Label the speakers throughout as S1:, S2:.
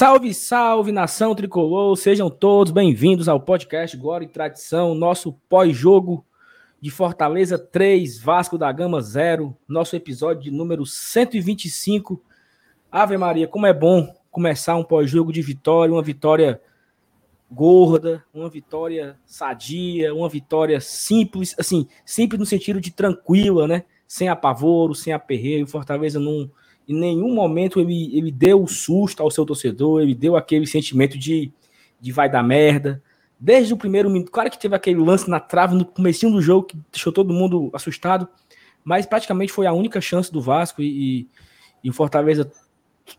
S1: Salve, salve, nação tricolor! Sejam todos bem-vindos ao podcast Glória e Tradição, nosso pós-jogo de Fortaleza 3, Vasco da Gama 0, nosso episódio de número 125. Ave Maria, como é bom começar um pós-jogo de vitória, uma vitória gorda, uma vitória sadia, uma vitória simples, assim, simples no sentido de tranquila, né? Sem apavoro, sem aperreio. Fortaleza não em nenhum momento ele, ele deu susto ao seu torcedor, ele deu aquele sentimento de, de vai dar merda. Desde o primeiro minuto, claro que teve aquele lance na trave no comecinho do jogo que deixou todo mundo assustado, mas praticamente foi a única chance do Vasco e, e o Fortaleza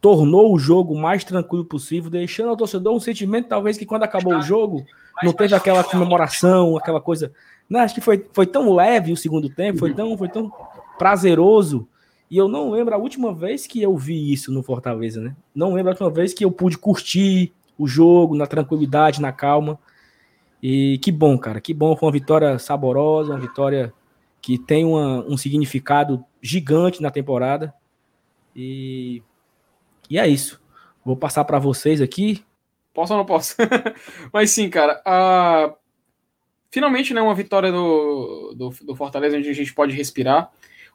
S1: tornou o jogo mais tranquilo possível, deixando ao torcedor um sentimento talvez que quando acabou o jogo não teve aquela comemoração, aquela coisa. Não, acho que foi, foi tão leve o segundo tempo, foi tão, foi tão prazeroso e eu não lembro a última vez que eu vi isso no Fortaleza, né? Não lembro a última vez que eu pude curtir o jogo na tranquilidade, na calma. E que bom, cara, que bom. Foi uma vitória saborosa, uma vitória que tem uma, um significado gigante na temporada. E, e é isso. Vou passar para vocês aqui.
S2: Posso ou não posso? Mas sim, cara. Uh, finalmente, né, uma vitória do, do, do Fortaleza onde a gente pode respirar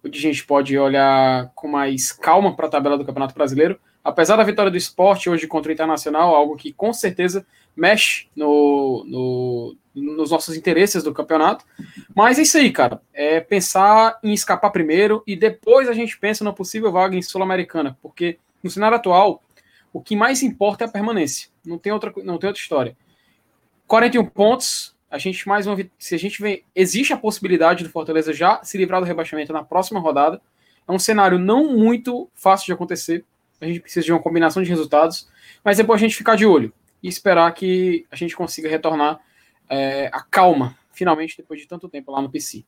S2: onde a gente pode olhar com mais calma para a tabela do Campeonato Brasileiro. Apesar da vitória do esporte hoje contra o Internacional, algo que com certeza mexe no, no, nos nossos interesses do campeonato. Mas é isso aí, cara. É pensar em escapar primeiro e depois a gente pensa na possível vaga em Sul-Americana, porque no cenário atual, o que mais importa é a permanência. Não tem outra, não tem outra história. 41 pontos, a gente mais uma se a gente vê, existe a possibilidade do Fortaleza já se livrar do rebaixamento na próxima rodada. É um cenário não muito fácil de acontecer. A gente precisa de uma combinação de resultados, mas depois a gente ficar de olho e esperar que a gente consiga retornar é, a calma, finalmente, depois de tanto tempo lá no PC.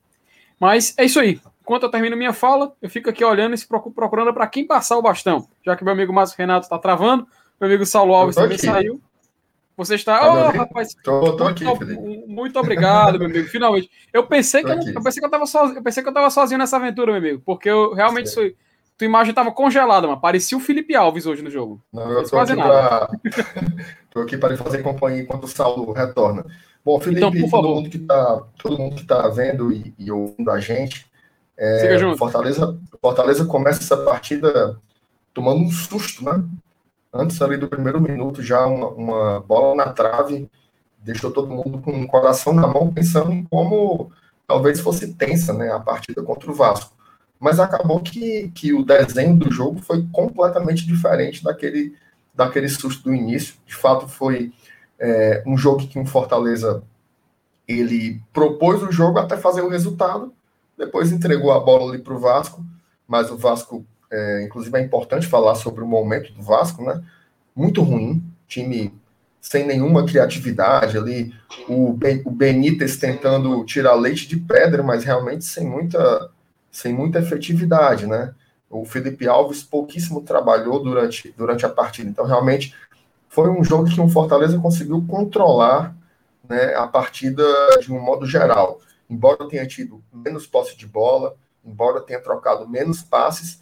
S2: Mas é isso aí. Enquanto eu termino minha fala, eu fico aqui olhando e procurando para quem passar o bastão. Já que meu amigo Márcio Renato está travando, meu amigo Saulo Alves também aqui. saiu. Você está. Tá oh, rapaz.
S3: Tô, tô aqui,
S2: muito, muito obrigado, meu amigo. Finalmente. Eu pensei, que eu, eu, pensei que eu tava sozinho. Eu pensei que eu tava sozinho nessa aventura, meu amigo. Porque eu realmente sou. Tua imagem tava congelada, mano. Parecia o Felipe Alves hoje no jogo.
S3: Não, eu tô aqui, pra... tô aqui para fazer companhia enquanto o Saulo retorna. Bom, Felipe, então, por todo, mundo que tá, todo mundo que tá vendo e, e ouvindo a gente, é, Fortaleza, Fortaleza começa essa partida tomando um susto, né? Antes ali do primeiro minuto, já uma, uma bola na trave deixou todo mundo com o coração na mão, pensando em como talvez fosse tensa né, a partida contra o Vasco. Mas acabou que, que o desenho do jogo foi completamente diferente daquele, daquele susto do início. De fato, foi é, um jogo que um Fortaleza ele propôs o jogo até fazer o resultado, depois entregou a bola ali para o Vasco, mas o Vasco é, inclusive é importante falar sobre o momento do Vasco, né? Muito ruim, time sem nenhuma criatividade ali, o, ben, o Benítez tentando tirar leite de pedra, mas realmente sem muita, sem muita efetividade, né? O Felipe Alves pouquíssimo trabalhou durante, durante a partida, então realmente foi um jogo que o Fortaleza conseguiu controlar né, a partida de um modo geral. Embora tenha tido menos posse de bola, embora tenha trocado menos passes,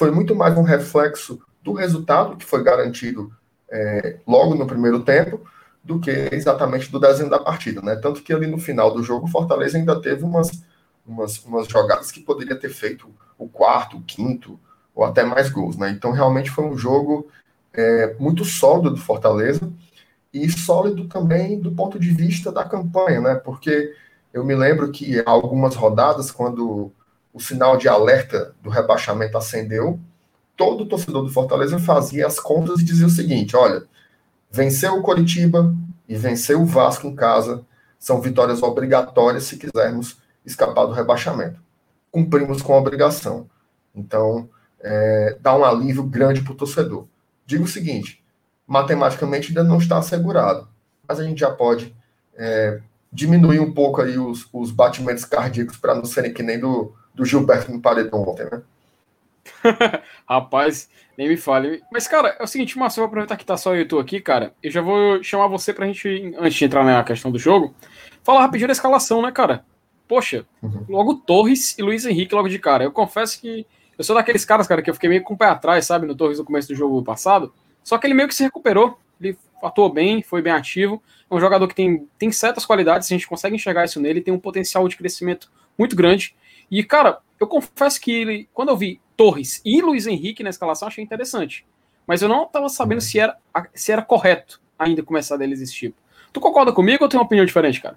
S3: foi muito mais um reflexo do resultado que foi garantido é, logo no primeiro tempo do que exatamente do desenho da partida, né? Tanto que ali no final do jogo, o Fortaleza ainda teve umas, umas, umas jogadas que poderia ter feito o quarto, o quinto, ou até mais gols, né? Então realmente foi um jogo é, muito sólido do Fortaleza e sólido também do ponto de vista da campanha, né? Porque eu me lembro que algumas rodadas, quando o sinal de alerta do rebaixamento acendeu, todo torcedor do Fortaleza fazia as contas e dizia o seguinte: olha, venceu o Coritiba e venceu o Vasco em casa são vitórias obrigatórias se quisermos escapar do rebaixamento. Cumprimos com a obrigação. Então, é, dá um alívio grande para o torcedor. Digo o seguinte: matematicamente ainda não está assegurado, mas a gente já pode é, diminuir um pouco aí os, os batimentos cardíacos para não serem que nem do, do Gilberto no paredão ontem, né?
S2: Rapaz, nem me fale. Mas, cara, é o seguinte, Márcio, eu vou aproveitar que tá só eu e tu aqui, cara. Eu já vou chamar você pra gente, antes de entrar na questão do jogo, falar rapidinho da escalação, né, cara? Poxa, uhum. logo Torres e Luiz Henrique logo de cara. Eu confesso que eu sou daqueles caras, cara, que eu fiquei meio com o pé atrás, sabe, no Torres no começo do jogo passado. Só que ele meio que se recuperou, ele atuou bem, foi bem ativo. É um jogador que tem, tem certas qualidades, a gente consegue enxergar isso nele, tem um potencial de crescimento muito grande. E, cara, eu confesso que ele, quando eu vi Torres e Luiz Henrique na escalação, achei interessante. Mas eu não estava sabendo se era, se era correto ainda começar deles desse tipo. Tu concorda comigo ou tem uma opinião diferente, cara?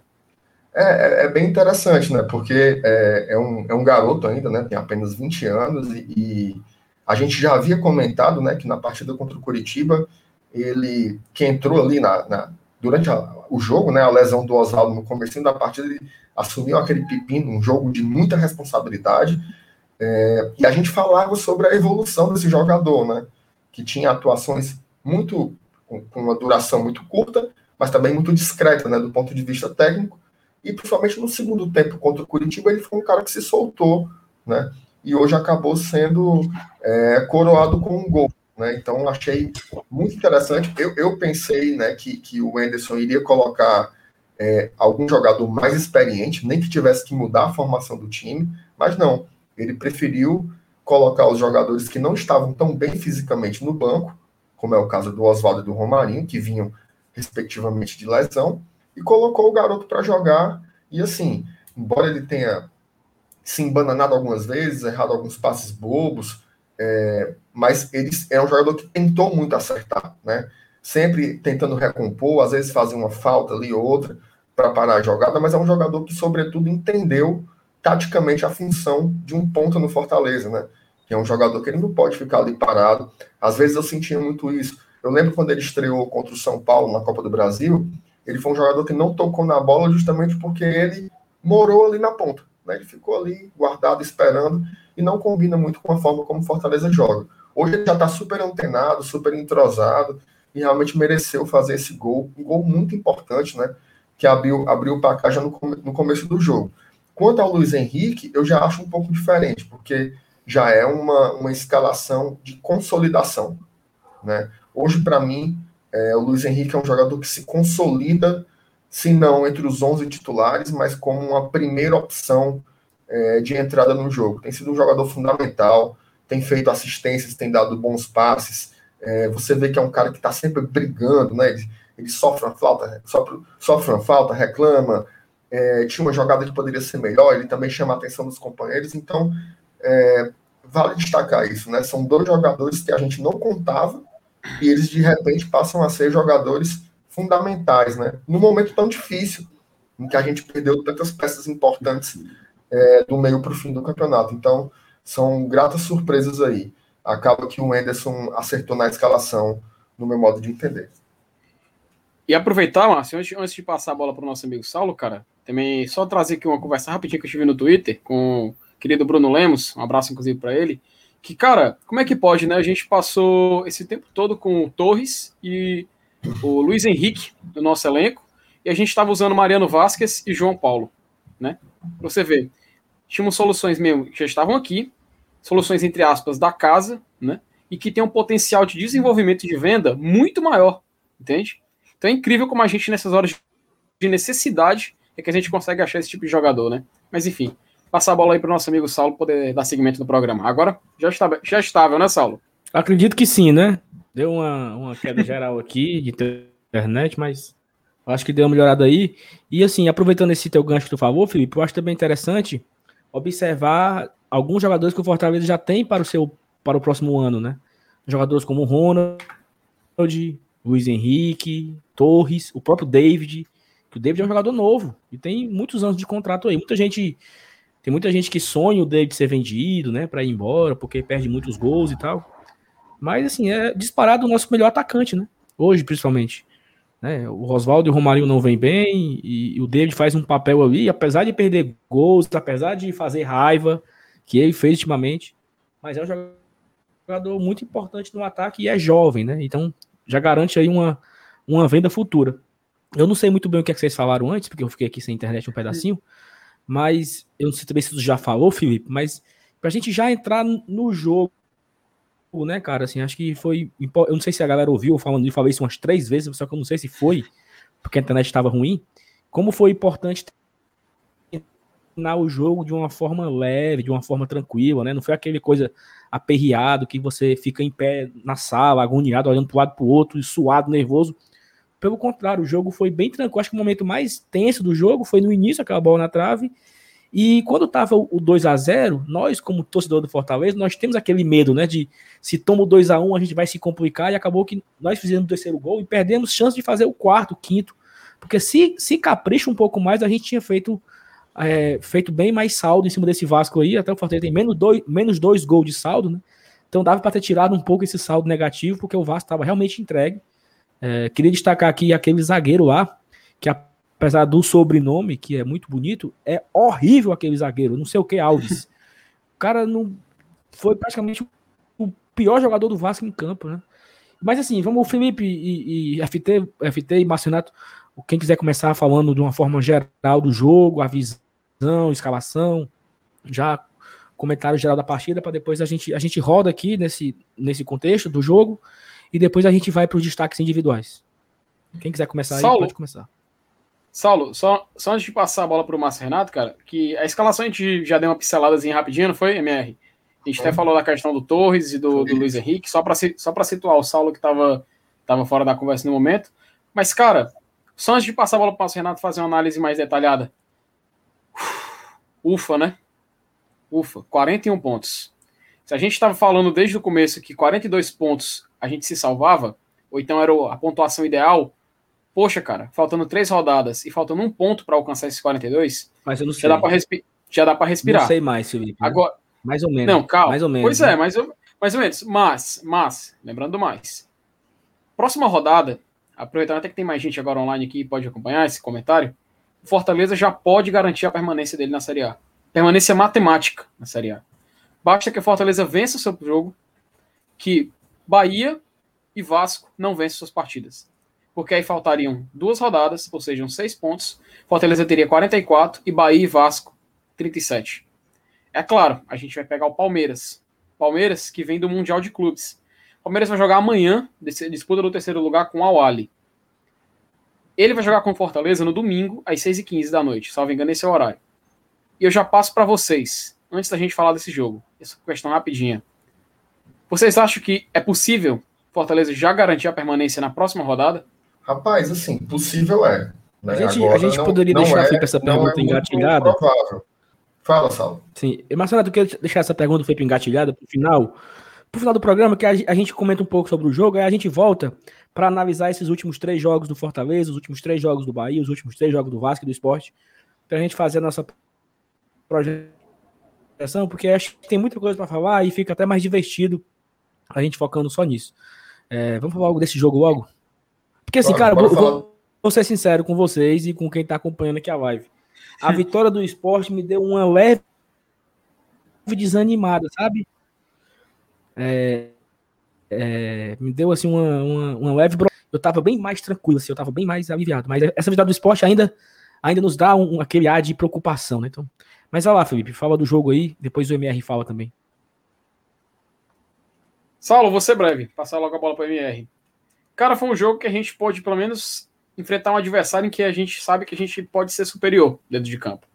S3: É, é, é bem interessante, né? Porque é, é, um, é um garoto ainda, né? Tem apenas 20 anos e, e, a gente já havia comentado, né? Que na partida contra o Curitiba, ele que entrou ali na, na durante a, o jogo, né? A lesão do Oswaldo no começo da partida, ele assumiu aquele pepino, um jogo de muita responsabilidade. É, e a gente falava sobre a evolução desse jogador, né? Que tinha atuações muito com, com uma duração muito curta, mas também muito discreta, né? Do ponto de vista técnico e principalmente no segundo tempo contra o Curitiba, ele foi um cara que se soltou, né? E hoje acabou sendo é, coroado com um gol. Né? Então achei muito interessante. Eu, eu pensei né, que, que o Anderson iria colocar é, algum jogador mais experiente, nem que tivesse que mudar a formação do time, mas não. Ele preferiu colocar os jogadores que não estavam tão bem fisicamente no banco, como é o caso do Oswaldo e do Romarinho, que vinham respectivamente de lesão, e colocou o garoto para jogar. E assim, embora ele tenha se embananado algumas vezes, errado alguns passes bobos, é, mas ele é um jogador que tentou muito acertar, né? Sempre tentando recompor, às vezes fazia uma falta ali ou outra para parar a jogada, mas é um jogador que, sobretudo, entendeu taticamente a função de um ponto no Fortaleza, né? Que é um jogador que ele não pode ficar ali parado. Às vezes eu sentia muito isso. Eu lembro quando ele estreou contra o São Paulo na Copa do Brasil, ele foi um jogador que não tocou na bola justamente porque ele morou ali na ponta. Né? Ele ficou ali guardado, esperando, e não combina muito com a forma como Fortaleza joga. Hoje ele já está super antenado, super entrosado, e realmente mereceu fazer esse gol, um gol muito importante, né? Que abriu, abriu o placar já no, no começo do jogo. Quanto ao Luiz Henrique, eu já acho um pouco diferente, porque já é uma, uma escalação de consolidação. Né? Hoje, para mim, é, o Luiz Henrique é um jogador que se consolida, se não entre os 11 titulares, mas como uma primeira opção é, de entrada no jogo. Tem sido um jogador fundamental, tem feito assistências, tem dado bons passes. É, você vê que é um cara que está sempre brigando, né? Ele, ele, sofre uma falta, sofre, sofre uma falta, reclama. É, tinha uma jogada que poderia ser melhor, ele também chama a atenção dos companheiros. Então, é, vale destacar isso, né? São dois jogadores que a gente não contava e eles de repente passam a ser jogadores fundamentais, né? Num momento tão difícil, em que a gente perdeu tantas peças importantes é, do meio para o fim do campeonato. Então, são gratas surpresas aí. Acaba que o Enderson acertou na escalação, no meu modo de entender.
S2: E aproveitar, Márcio, antes, antes de passar a bola para o nosso amigo Saulo, cara, também só trazer aqui uma conversa rapidinha que eu tive no Twitter com o querido Bruno Lemos, um abraço inclusive para ele, que, cara, como é que pode, né? A gente passou esse tempo todo com o Torres e o Luiz Henrique do nosso elenco, e a gente estava usando Mariano Vasquez e João Paulo, né? Pra você ver. Tínhamos soluções mesmo que já estavam aqui, soluções entre aspas da casa, né? E que tem um potencial de desenvolvimento de venda muito maior, entende? Então é incrível como a gente, nessas horas de necessidade, é que a gente consegue achar esse tipo de jogador, né? Mas enfim, passar a bola aí para o nosso amigo Saulo poder dar seguimento no programa. Agora já está já estável, né, Saulo?
S1: Acredito que sim, né? Deu uma, uma queda geral aqui de internet, mas acho que deu uma melhorada aí. E assim, aproveitando esse teu gancho do favor, Felipe, eu acho também interessante observar alguns jogadores que o Fortaleza já tem para o seu para o próximo ano, né? Jogadores como Ronald, Luiz Henrique, Torres, o próprio David, que o David é um jogador novo e tem muitos anos de contrato aí. Muita gente tem muita gente que sonha o David ser vendido, né, para ir embora, porque perde muitos gols e tal. Mas, assim, é disparado o nosso melhor atacante, né? Hoje, principalmente. Né? O Roswaldo e o Romarinho não vêm bem, e, e, o David faz um papel ali, apesar de perder gols, apesar de fazer raiva, que ele fez ultimamente, mas é um jogador muito importante no ataque e é jovem, né? Então, já garante aí uma, uma venda futura. Eu não sei muito bem o que, é que vocês falaram antes, porque eu fiquei aqui sem internet um pedacinho, mas eu não sei também se tu já falou, Felipe, mas pra gente já entrar no jogo, né, cara, assim, acho que foi. Eu não sei se a galera ouviu falando, eu falei isso umas três vezes, só que eu não sei se foi, porque a internet estava ruim. Como foi importante o jogo de uma forma leve, de uma forma tranquila, né? Não foi aquele coisa aperreado que você fica em pé na sala, agoniado, olhando para um lado para o outro, suado, nervoso. Pelo contrário, o jogo foi bem tranquilo. Acho que o momento mais tenso do jogo foi no início, aquela bola na trave. E quando tava o 2 a 0 nós, como torcedor do Fortaleza, nós temos aquele medo, né? De se toma o 2 a 1 a gente vai se complicar. E acabou que nós fizemos o terceiro gol e perdemos chance de fazer o quarto, o quinto. Porque se, se capricha um pouco mais, a gente tinha feito é, feito bem mais saldo em cima desse Vasco aí. Até o Fortaleza tem menos dois, menos dois gols de saldo, né? Então dava para ter tirado um pouco esse saldo negativo, porque o Vasco estava realmente entregue. É, queria destacar aqui aquele zagueiro lá, que apesar do sobrenome, que é muito bonito, é horrível aquele zagueiro, não sei o que, Alves. o cara não foi praticamente o pior jogador do Vasco em campo, né? Mas assim, vamos o Felipe e, e FT, FT e Marcionato, quem quiser começar falando de uma forma geral do jogo, a visão escalação, já comentário geral da partida, para depois a gente, a gente roda aqui nesse, nesse contexto do jogo e depois a gente vai para os destaques individuais. Quem quiser começar
S2: Saulo,
S1: aí, pode começar.
S2: Saulo, só, só antes de passar a bola para o Márcio Renato, cara, que a escalação a gente já deu uma pinceladazinha rapidinho, não foi, MR? A gente é. até falou da questão do Torres e do, do Luiz Henrique, só para só situar o Saulo que estava tava fora da conversa no momento. Mas, cara, só antes de passar a bola para o Márcio Renato fazer uma análise mais detalhada, Ufa, né? Ufa, 41 pontos. Se a gente estava falando desde o começo que 42 pontos a gente se salvava, ou então era a pontuação ideal, poxa, cara, faltando três rodadas e faltando um ponto para alcançar esses 42,
S1: mas eu não sei.
S2: Já dá para respi respirar. Não
S1: sei mais, Felipe.
S2: Agora,
S1: mais ou menos.
S2: Não, calma.
S1: Mais ou menos.
S2: Pois né? é, mais ou, mais ou menos. Mas, mas, lembrando mais. Próxima rodada, aproveitando até que tem mais gente agora online aqui pode acompanhar esse comentário. Fortaleza já pode garantir a permanência dele na Série A. Permanência matemática na Série A. Basta que a Fortaleza vença o seu jogo, que Bahia e Vasco não vençam suas partidas. Porque aí faltariam duas rodadas, ou seja, seis pontos. Fortaleza teria 44 e Bahia e Vasco 37. É claro, a gente vai pegar o Palmeiras. Palmeiras que vem do Mundial de Clubes. Palmeiras vai jogar amanhã, disputa do terceiro lugar com o Awali. Ele vai jogar com Fortaleza no domingo, às 6h15 da noite. Salvo engano, esse é o horário. E eu já passo para vocês, antes da gente falar desse jogo, essa questão rapidinha. Vocês acham que é possível Fortaleza já garantir a permanência na próxima rodada?
S3: Rapaz, assim, possível é.
S1: Né? A gente, a gente não, poderia não deixar é, essa pergunta é engatilhada.
S3: Fala, Saulo.
S1: Sim. Marcelo, tu quer deixar essa pergunta feita engatilhada para o final? Para o final do programa, que a gente comenta um pouco sobre o jogo, aí a gente volta para analisar esses últimos três jogos do Fortaleza, os últimos três jogos do Bahia, os últimos três jogos do Vasco e do Esporte, para a gente fazer a nossa projeção, porque acho que tem muita coisa para falar e fica até mais divertido a gente focando só nisso. É, vamos falar algo desse jogo logo? Porque assim, cara, vou, vou, vou, ser sincero com vocês e com quem está acompanhando aqui a live. A vitória do esporte me deu uma leve desanimada, sabe? É, é, me deu assim uma, uma, uma leve. Eu tava bem mais tranquilo, assim, eu tava bem mais aliviado. Mas essa vitória do esporte ainda, ainda nos dá um, aquele ar de preocupação, né? Então, mas olha lá, Felipe, fala do jogo aí, depois o MR fala também.
S2: Saulo, vou ser breve, passar logo a bola para o MR. Cara, foi um jogo que a gente pode, pelo menos, enfrentar um adversário em que a gente sabe que a gente pode ser superior dentro de campo.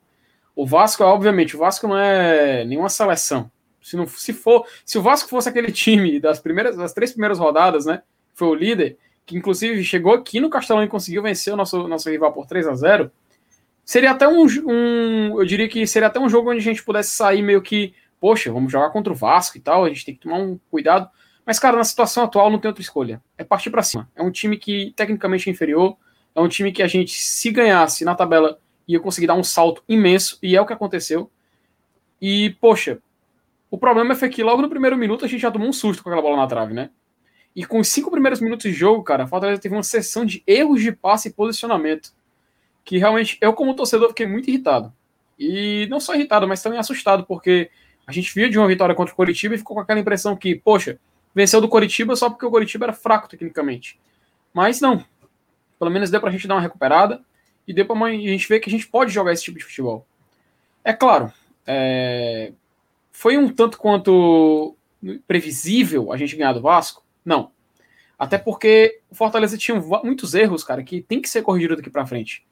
S2: O Vasco, obviamente, o Vasco não é nenhuma seleção. Se, não, se for, se o Vasco fosse aquele time das primeiras, das três primeiras rodadas, né? Foi o líder, que inclusive chegou aqui no Castelão e conseguiu vencer o nosso, nosso rival por 3 a 0 Seria até um, um. Eu diria que seria até um jogo onde a gente pudesse sair meio que. Poxa, vamos jogar contra o Vasco e tal, a gente tem que tomar um cuidado. Mas, cara, na situação atual não tem outra escolha. É partir para cima. É um time que tecnicamente é inferior. É um time que a gente, se ganhasse na tabela, ia conseguir dar um salto imenso. E é o que aconteceu. E, poxa, o problema foi que logo no primeiro minuto a gente já tomou um susto com aquela bola na trave, né? E com os cinco primeiros minutos de jogo, cara, a Fortaleza teve uma sessão de erros de passe e posicionamento. Que realmente, eu como torcedor fiquei muito irritado. E não só irritado, mas também assustado, porque a gente via de uma vitória contra o Coritiba e ficou com aquela impressão que, poxa, venceu do Coritiba só porque o Coritiba era fraco tecnicamente. Mas não. Pelo menos deu pra gente dar uma recuperada e deu pra a gente ver que a gente pode jogar esse tipo de futebol. É claro, é, foi um tanto quanto previsível a gente ganhar do Vasco? Não. Até porque o Fortaleza tinha muitos erros, cara, que tem que ser corrigido daqui para frente.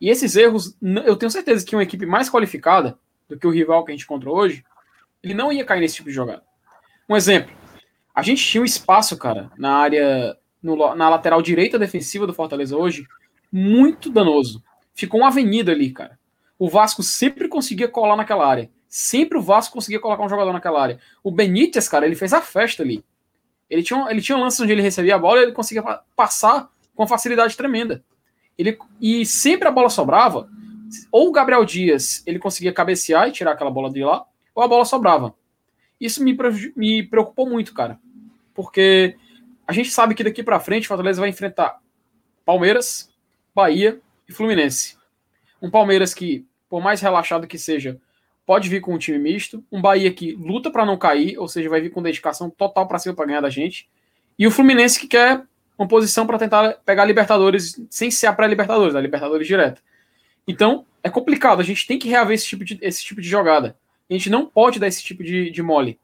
S2: E esses erros, eu tenho certeza que uma equipe mais qualificada do que o rival que a gente encontrou hoje, ele não ia cair nesse tipo de jogada. Um exemplo, a gente tinha um espaço, cara, na área, no, na lateral direita defensiva do Fortaleza hoje, muito danoso. Ficou uma avenida ali, cara. O Vasco sempre conseguia colar naquela área. Sempre o Vasco conseguia colocar um jogador naquela área. O Benítez, cara, ele fez a festa ali. Ele tinha, ele tinha um lance onde ele recebia a bola e ele conseguia passar com facilidade tremenda. Ele, e sempre a bola sobrava, ou o Gabriel Dias ele conseguia cabecear e tirar aquela bola de lá, ou a bola sobrava. Isso me, me preocupou muito, cara. Porque a gente sabe que daqui para frente o Fortaleza vai enfrentar Palmeiras, Bahia e Fluminense. Um Palmeiras que, por mais relaxado que seja, pode vir com um time misto. Um Bahia que luta para não cair, ou seja, vai vir com dedicação total para cima para ganhar da gente. E o Fluminense que quer uma posição para tentar pegar a Libertadores sem ser a pré-Libertadores, a Libertadores direta. Então, é complicado. A gente tem que reaver esse tipo de, esse tipo de jogada. A gente não pode dar esse tipo de, de mole.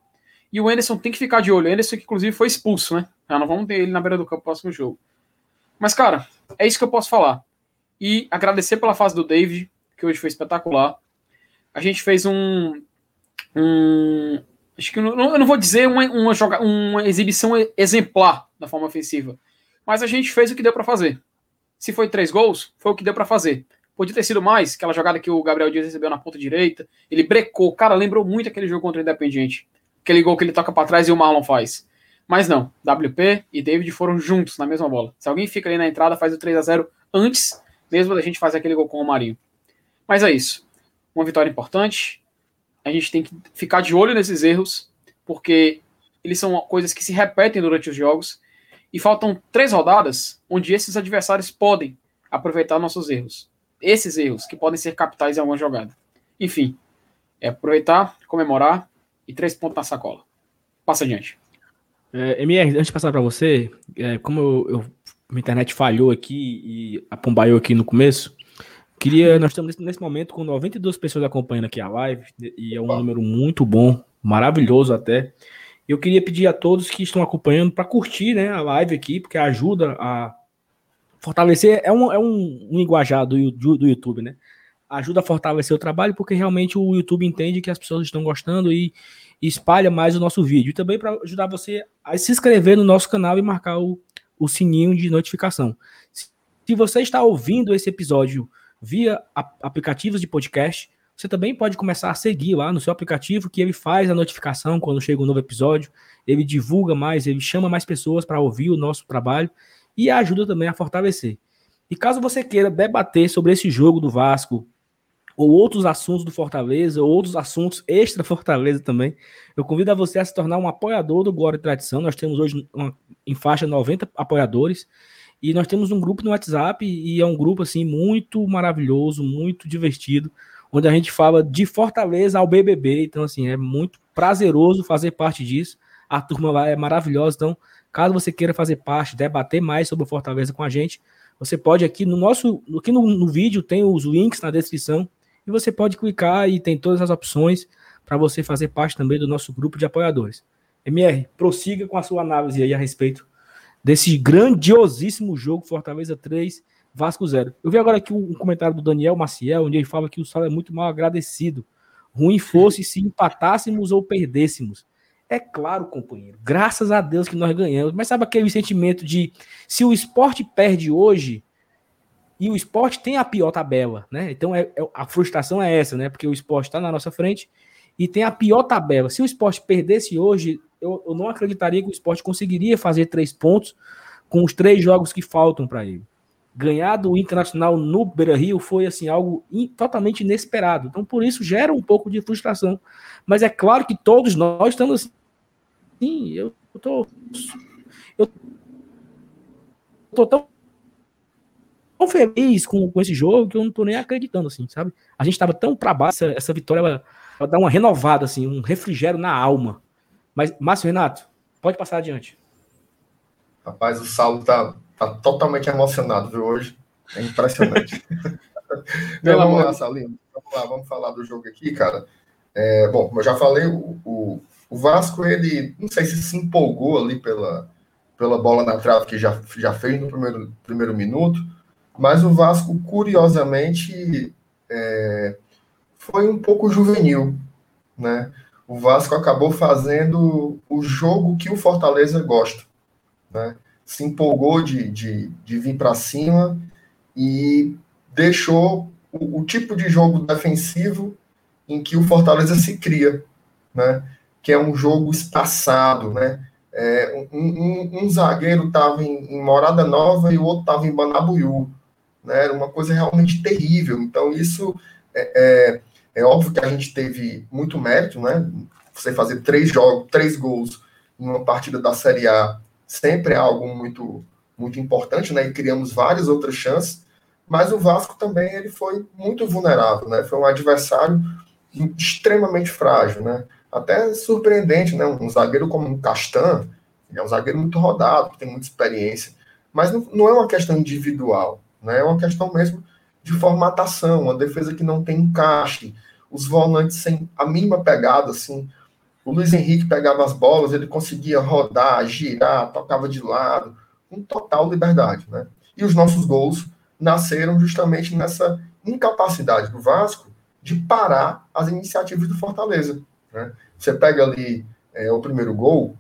S2: E o Anderson tem que ficar de olho. O Anderson, que inclusive foi expulso, né? Já não vamos ter ele na beira do campo no próximo jogo. Mas, cara, é isso que eu posso falar. E agradecer pela fase do David, que hoje foi espetacular a gente fez um. um acho que não, eu não vou dizer uma, uma, joga, uma exibição exemplar da forma ofensiva, mas a gente fez o que deu para fazer. Se foi três gols, foi o que deu para fazer. Podia ter sido mais, aquela jogada que o Gabriel Dias recebeu na ponta direita. Ele brecou. Cara, lembrou muito aquele jogo contra o Independiente. Aquele gol que ele toca para trás e o Marlon faz. Mas não, WP e David foram juntos na mesma bola. Se alguém fica ali na entrada, faz o 3 a 0 antes mesmo da gente fazer aquele gol com o Marinho. Mas é isso uma vitória importante. A gente tem que ficar de olho nesses erros, porque eles são coisas que se repetem durante os jogos. E faltam três rodadas onde esses adversários podem aproveitar nossos erros. Esses erros que podem ser capitais em alguma jogada. Enfim, é aproveitar, comemorar e três pontos na sacola. Passa adiante.
S1: É, MR, antes de passar para você, é, como eu, eu, minha internet falhou aqui e apombaiou aqui no começo, Queria, nós estamos nesse momento com 92 pessoas acompanhando aqui a live, e é um número muito bom, maravilhoso até. Eu queria pedir a todos que estão acompanhando para curtir né, a live aqui, porque ajuda a fortalecer. É um, é um, linguajar do, do, do YouTube, né? Ajuda a fortalecer o trabalho, porque realmente o YouTube entende que as pessoas estão gostando e, e espalha mais o nosso vídeo. E também para ajudar você a se inscrever no nosso canal e marcar o, o sininho de notificação. Se você está ouvindo esse episódio via aplicativos de podcast. Você também pode começar a seguir lá no seu aplicativo, que ele faz a notificação quando chega um novo episódio, ele divulga mais, ele chama mais pessoas para ouvir o nosso trabalho e ajuda também a fortalecer. E caso você queira debater sobre esse jogo do Vasco, ou outros assuntos do Fortaleza, ou outros assuntos extra Fortaleza também, eu convido a você a se tornar um apoiador do Glória e Tradição. Nós temos hoje uma, em faixa 90 apoiadores. E nós temos um grupo no WhatsApp e é um grupo assim muito maravilhoso, muito divertido, onde a gente fala de Fortaleza ao BBB. Então assim, é muito prazeroso fazer parte disso. A turma lá é maravilhosa, então caso você queira fazer parte, debater mais sobre o Fortaleza com a gente, você pode aqui no nosso, aqui no, no vídeo tem os links na descrição e você pode clicar e tem todas as opções para você fazer parte também do nosso grupo de apoiadores. MR, prossiga com a sua análise aí a respeito desse grandiosíssimo jogo Fortaleza 3, Vasco 0. Eu vi agora aqui um comentário do Daniel Maciel, onde ele fala que o Sal é muito mal agradecido. Ruim fosse se empatássemos ou perdêssemos. É claro, companheiro, graças a Deus que nós ganhamos. Mas sabe aquele sentimento de se o esporte perde hoje, e o esporte tem a pior tabela, né? Então é, é a frustração é essa, né? Porque o esporte está na nossa frente e tem a pior tabela. Se o esporte perdesse hoje, eu, eu não acreditaria que o esporte conseguiria fazer três pontos com os três jogos que faltam para ele. Ganhar do Internacional no Beira Rio foi assim algo in, totalmente inesperado. Então, por isso, gera um pouco de frustração. Mas é claro que todos nós estamos assim. Sim, eu, tô. Eu tô tão, tão feliz com, com esse jogo que eu não tô nem acreditando, assim, sabe? A gente tava tão para baixo, essa, essa vitória ela, ela dá uma renovada, assim, um refrigério na alma. Mas, Márcio Renato, pode passar adiante.
S3: Rapaz, o Saulo tá, tá totalmente emocionado, viu, hoje. É impressionante. Não, vamos lá, Saulinho. Vamos lá, vamos falar do jogo aqui, cara. É, bom, como eu já falei, o, o, o, Vasco, ele, não sei se se empolgou ali pela, pela bola na trave que já, já fez no primeiro, primeiro minuto, Mas o Vasco, curiosamente, é, foi um pouco juvenil, né? O Vasco acabou fazendo o jogo que o Fortaleza gosta, né? Se empolgou de, de, de vir para cima e deixou o, o, tipo de jogo defensivo em que o Fortaleza se cria, né? Que é um jogo espaçado, né? É, um, um, um, zagueiro estava em, em, Morada Nova e o outro estava em Banabuiú, né? Era uma coisa realmente terrível. Então isso é, é, é óbvio que a gente teve muito mérito, né? Você fazer três jogos, três gols em uma partida da Série A sempre é algo muito muito importante, né? E criamos várias outras chances, mas o Vasco também ele foi muito vulnerável, né? Foi um adversário extremamente frágil, né? Até surpreendente, né? Um zagueiro como o Castan, é um zagueiro muito rodado, tem muita experiência, mas não, não é uma questão individual, né? É uma questão mesmo de formatação, uma defesa que não tem encaixe, os volantes sem a mínima pegada, assim. O Luiz Henrique pegava as bolas, ele conseguia rodar, girar, tocava de lado, com total liberdade, né? E os nossos gols nasceram justamente nessa incapacidade do Vasco de parar as iniciativas do Fortaleza. Né? Você pega ali é, o primeiro gol,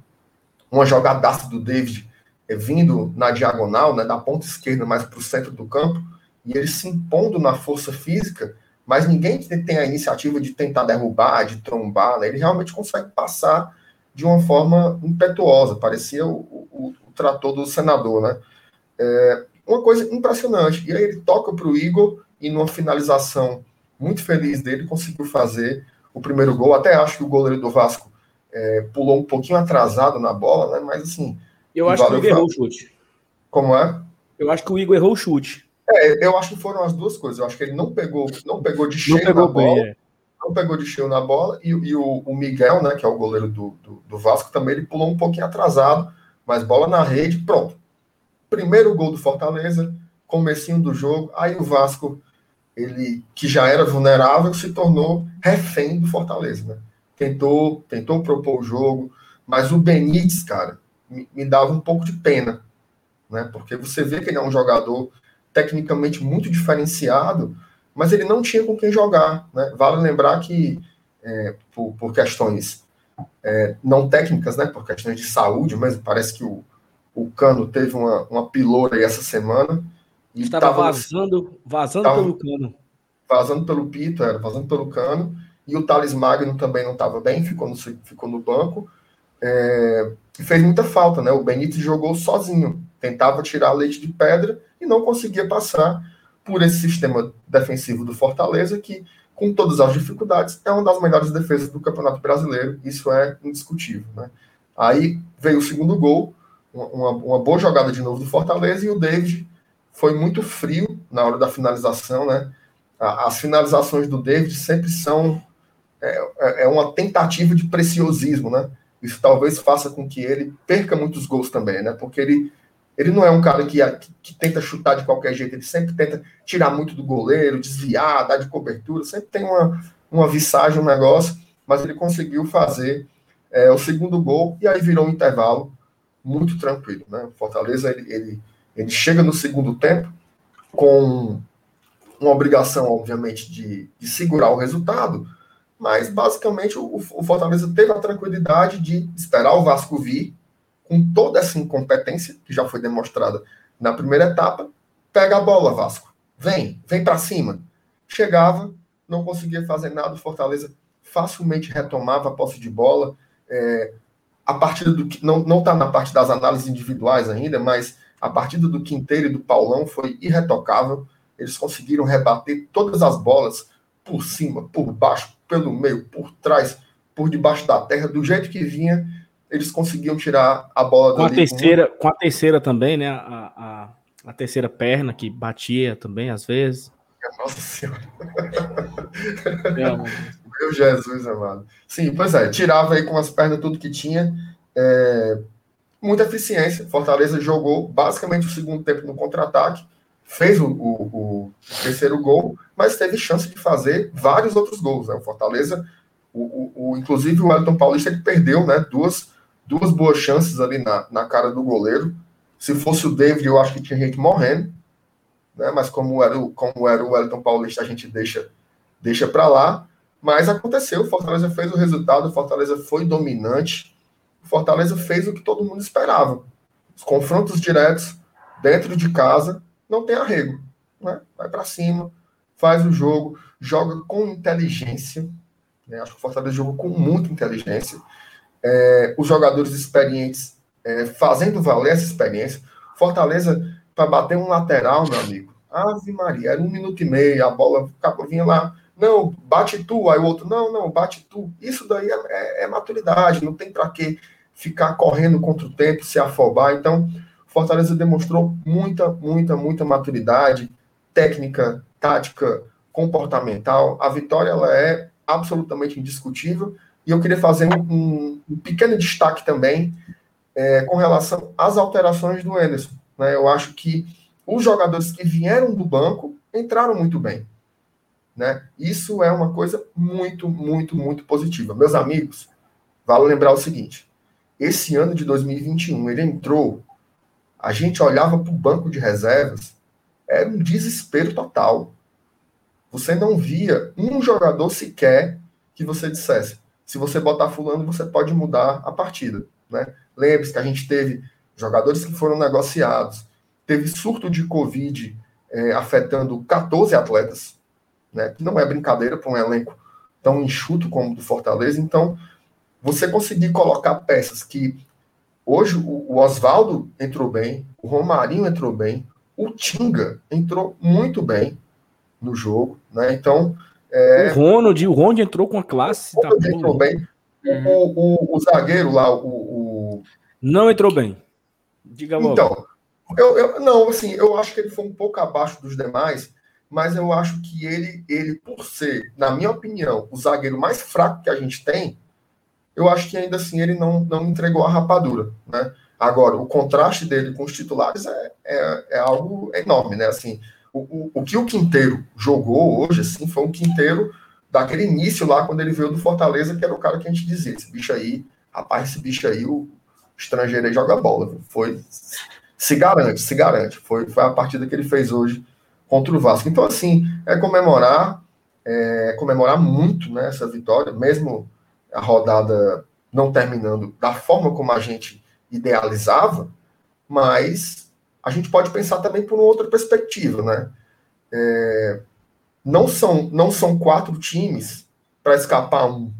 S3: uma jogadaça do David é, vindo na diagonal, né, da ponta esquerda mais para o centro do campo, e ele se impondo na força física, mas ninguém tem a iniciativa de tentar derrubar, de trombar, né? ele realmente consegue passar de uma forma impetuosa, parecia o, o, o trator do senador, né? É uma coisa impressionante. E aí ele toca para o Igor e numa finalização muito feliz dele conseguiu fazer o primeiro gol. Até acho que o goleiro do Vasco é, pulou um pouquinho atrasado na bola, né? Mas assim.
S1: Eu acho que o Igor errou o chute.
S3: Como é?
S1: Eu acho que o Igor errou o chute.
S3: É, eu acho que foram as duas coisas. Eu acho que ele não pegou, não pegou de cheio pegou na bem, bola. É. Não pegou de cheio na bola. E, e o, o, Miguel, né, que é o goleiro do, do, do, Vasco, também ele pulou um pouquinho atrasado, mas bola na rede, pronto. Primeiro gol do Fortaleza, comecinho do jogo. Aí o Vasco, ele que já era vulnerável, se tornou refém do Fortaleza, né? Tentou, tentou propor o jogo, mas o Benítez, cara, me, me dava um pouco de pena, né? Porque você vê que ele é um jogador tecnicamente muito diferenciado, mas ele não tinha com quem jogar. Né? Vale lembrar que, é, por, por, questões é, não técnicas, né, por questões de saúde mesmo, parece que o, o Cano teve uma, uma piloura aí essa semana.
S1: E estava vazando, vazando tava, pelo Cano.
S3: Vazando pelo Pito, era, vazando pelo Cano. E o Thales Magno também não estava bem, ficou no, ficou no banco. É, e fez muita falta, né? O Benítez jogou sozinho, tentava tirar leite de pedra e não conseguia passar por esse sistema defensivo do Fortaleza, que, com todas as dificuldades, é uma das melhores defesas do Campeonato Brasileiro, isso é indiscutível. Né? Aí veio o segundo gol, uma, uma boa jogada de novo do Fortaleza, e o David foi muito frio na hora da finalização, né? As finalizações do David sempre são é, é, é uma tentativa de preciosismo, né? Isso talvez faça com que ele perca muitos gols também, né? Porque ele ele não é um cara que, que, que, tenta chutar de qualquer jeito, ele sempre tenta tirar muito do goleiro, desviar, dar de cobertura, sempre tem uma, uma visagem, um negócio, mas ele conseguiu fazer é, o segundo gol e aí virou um intervalo muito tranquilo. Né? O Fortaleza ele, ele, ele chega no segundo tempo com uma obrigação, obviamente, de, de segurar o resultado, mas basicamente o, o Fortaleza teve a tranquilidade de esperar o Vasco vir com toda essa incompetência, que já foi demonstrada na primeira etapa, pega a bola, Vasco. Vem, vem para cima. Chegava, não conseguia fazer nada, o Fortaleza facilmente retomava a posse de bola. É, a partida do não não está na parte das análises individuais ainda, mas a partida do Quinteiro e do Paulão foi irretocável. Eles conseguiram rebater todas as bolas por cima, por baixo, pelo meio, por trás, por debaixo da terra, do jeito que vinha eles conseguiam tirar a bola
S1: com a terceira com... com a terceira também né? A, a, a, terceira perna que batia também às vezes.
S3: Nossa senhora. Meu Jesus amado. Sim pois é tirava aí com as pernas tudo que tinha. É... muita eficiência. Fortaleza jogou basicamente o segundo tempo no contra-ataque fez o, o, o, terceiro gol mas teve chance de fazer vários outros gols né? o Fortaleza o, o, inclusive o Wellington Paulista ele perdeu né duas duas boas chances ali na, na cara do goleiro. Se fosse o David, eu acho que tinha gente morrendo. né? Mas como era, o, como era o Wellington Paulista, a gente deixa, deixa para lá. Mas aconteceu, o Fortaleza fez o resultado, o Fortaleza foi dominante, o Fortaleza fez o que todo mundo esperava. Os confrontos diretos dentro de casa não tem arrego, né? Vai para cima, faz o jogo, joga com inteligência. Né? Acho que o Fortaleza jogou com muita inteligência. É, os jogadores experientes é, fazendo valer essa experiência. Fortaleza, para bater um lateral, meu amigo, Ave Maria, era um minuto e meio, a bola vinha lá, não, bate tu, aí o outro, não, não, bate tu. Isso daí é, é, é maturidade, não tem para que ficar correndo contra o tempo, se afobar. Então, Fortaleza demonstrou muita, muita, muita maturidade, técnica, tática, comportamental. A vitória ela é absolutamente indiscutível. E eu queria fazer um, um pequeno destaque também é, com relação às alterações do Anderson. Né? Eu acho que os jogadores que vieram do banco entraram muito bem. Né? Isso é uma coisa muito, muito, muito positiva. Meus amigos, vale lembrar o seguinte: esse ano de 2021, ele entrou, a gente olhava para o banco de reservas, era um desespero total. Você não via um jogador sequer que você dissesse: se você botar fulano, você pode mudar a partida. Né? Lembre-se que a gente teve jogadores que foram negociados, teve surto de Covid é, afetando 14 atletas, né? que não é brincadeira para um elenco tão enxuto como o do Fortaleza. Então, você conseguir colocar peças que hoje o, Oswaldo entrou bem, o Romarinho entrou bem, o Tinga entrou muito bem no jogo, né? Então,
S1: é... O Ronald, o Ronald entrou com a classe.
S3: Tá entrou bem. O, o, o, zagueiro lá, o, o,
S1: Não entrou bem. Diga logo.
S3: Então, eu, eu, não, assim, eu acho que ele foi um pouco abaixo dos demais, mas eu acho que ele, ele, por ser, na minha opinião, o zagueiro mais fraco que a gente tem, eu acho que ainda assim ele não, não entregou a rapadura, né? Agora, o contraste dele com os titulares é, é, é algo enorme, né? Assim, o, o, que o Quinteiro jogou hoje, assim, foi um Quinteiro daquele início lá, quando ele veio do Fortaleza, que era o cara que a gente dizia, esse bicho aí, rapaz, esse bicho aí, o estrangeiro aí joga bola. Foi, se garante, se garante. Foi, foi a partida que ele fez hoje contra o Vasco. Então, assim, é comemorar, é comemorar muito né, essa vitória, mesmo a rodada não terminando da forma como a gente idealizava, mas a gente pode pensar também por uma outra perspectiva, né? É, não, são, não são quatro times para escapar um.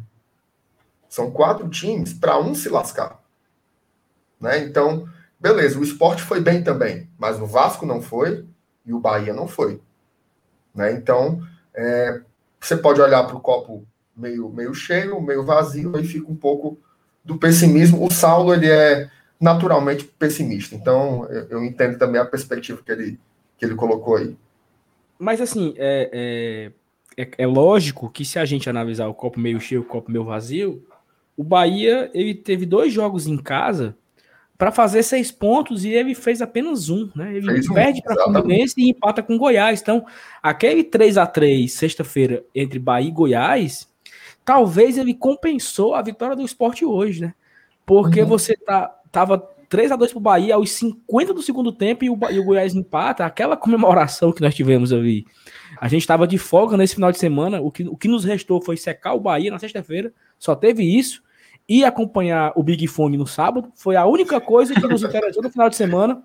S3: São quatro times para um se lascar. Né? Então, beleza, o esporte foi bem também, mas o Vasco não foi e o Bahia não foi. Né? Então, é, você pode olhar para o copo meio, meio cheio, meio vazio, aí fica um pouco do pessimismo. O Saulo, ele é naturalmente pessimista. Então, eu, entendo também a perspectiva que ele, que ele colocou aí.
S1: Mas, assim, é, é, é, é lógico que se a gente analisar o copo meio cheio, o copo meio vazio, o Bahia ele teve dois jogos em casa para fazer seis pontos e ele fez apenas um, né? Ele fez perde um, para Fluminense e empata com Goiás. Então, aquele 3 a 3 sexta-feira entre Bahia e Goiás, talvez ele compensou a vitória do esporte hoje, né? Porque uhum. você tá tava 3 a 2 pro Bahia aos 50 do segundo tempo e o, e o Goiás empata, aquela comemoração que nós tivemos ali. A gente estava de folga nesse final de semana, o que, o que nos restou foi secar o Bahia na sexta-feira, só teve isso, e acompanhar o Big Fone no sábado, foi a única coisa que nos interessou no final de semana,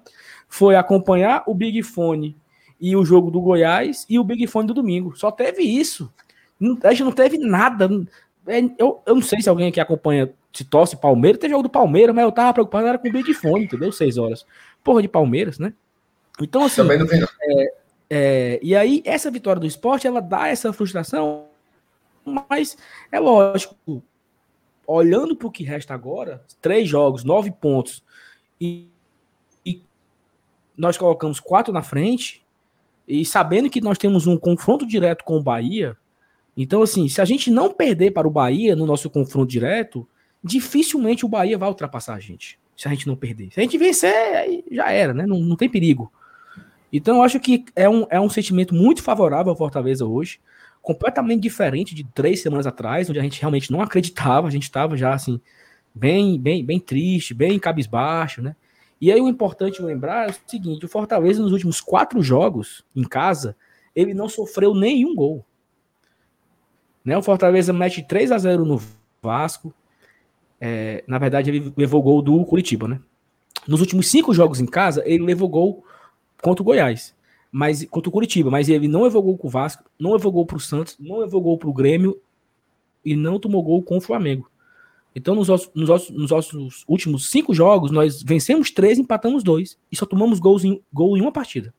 S1: foi acompanhar o Big Fone e o jogo do Goiás e o Big Fone do domingo. Só teve isso. A gente não teve nada. É, eu, eu não sei se alguém aqui acompanha se torce Palmeiras, tem jogo do Palmeiras, mas eu tava preocupado era com o Big Fone, entendeu? Seis horas. Porra de Palmeiras, né? Então, assim. Também não vem, é, é, e aí, essa vitória do esporte, ela dá essa frustração, mas é lógico, olhando para o que resta agora, três jogos, nove pontos, e, e nós colocamos quatro na frente, e sabendo que nós temos um confronto direto com o Bahia, então, assim, se a gente não perder para o Bahia no nosso confronto direto, dificilmente o Bahia vai ultrapassar a gente, se a gente não perder. Se a gente vencer, aí já era, né? Não, não tem perigo. Então, eu acho que é um, é um sentimento muito favorável ao Fortaleza hoje, completamente diferente de três semanas atrás, onde a gente realmente não acreditava, a gente estava já assim, bem, bem, bem triste, bem cabisbaixo, né? E aí o importante lembrar é o seguinte: o Fortaleza nos últimos quatro jogos em casa, ele não sofreu nenhum gol. Né? O Fortaleza mete 3 a 0 no Vasco. É, na verdade, ele levou gol do Curitiba, né? Nos últimos cinco jogos em casa, ele levou gol contra o Goiás, mas contra o Curitiba, mas ele não levou gol com o Vasco, não levou gol pro Santos, não levou gol pro Grêmio e não tomou gol com o Flamengo. Então, nos, nossos, nos, nos nossos últimos cinco jogos, nós vencemos três, empatamos dois e só tomamos gols em, gol em uma partida.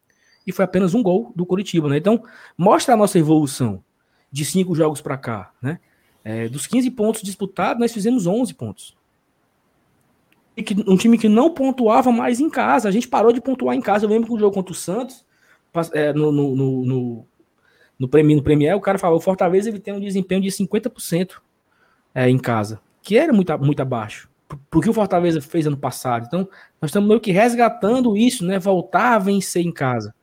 S1: E foi apenas um gol do Curitiba, né? Então, mostra a nossa evolução de cinco jogos para cá, né? É, dos 15 pontos disputados, nós fizemos 11 pontos. E que, um time que não pontuava mais em casa. A gente parou de pontuar em casa. Eu lembro que o jogo contra o Santos, é, no, no, no, no, no, Premier, no Premier, o cara falou: o Fortaleza ele tem um desempenho de 50% é, em casa que era muito, muito abaixo. Por que o Fortaleza fez ano passado. Então, nós estamos meio que resgatando isso, né? Voltar a vencer em casa.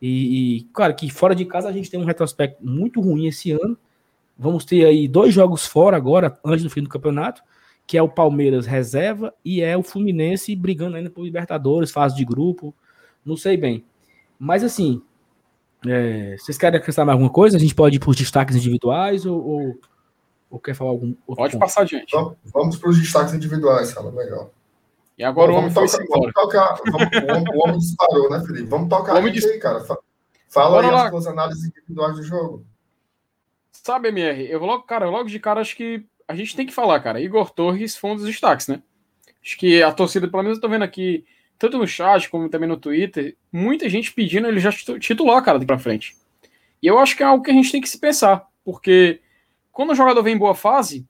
S1: E, e, claro, que fora de casa a gente tem um retrospecto muito ruim esse ano. Vamos ter aí dois jogos fora agora, antes do fim do campeonato, que é o Palmeiras reserva e é o Fluminense brigando ainda por Libertadores, fase de grupo. Não sei bem. Mas assim, é, vocês querem acrescentar mais alguma coisa? A gente pode ir por destaques individuais ou, ou ou quer falar algum
S2: outro Pode ponto? passar adiante.
S3: Vamos, vamos para os destaques individuais, fala legal.
S2: E agora Bom, o homem
S3: vamos tocar, vamos tocar vamos, o, homem, disparou, né, Felipe? Vamos tocar o homem dis... aí, cara. Fala aí as suas análises individuais do jogo.
S2: Sabe, MR, eu logo, cara, logo de cara acho que a gente tem que falar, cara. Igor Torres foi um dos destaques, né? Acho que a torcida, pelo menos eu tô vendo aqui, tanto no chat como também no Twitter, muita gente pedindo ele já titular, cara, de pra frente. E eu acho que é algo que a gente tem que se pensar, porque quando o jogador vem em boa fase,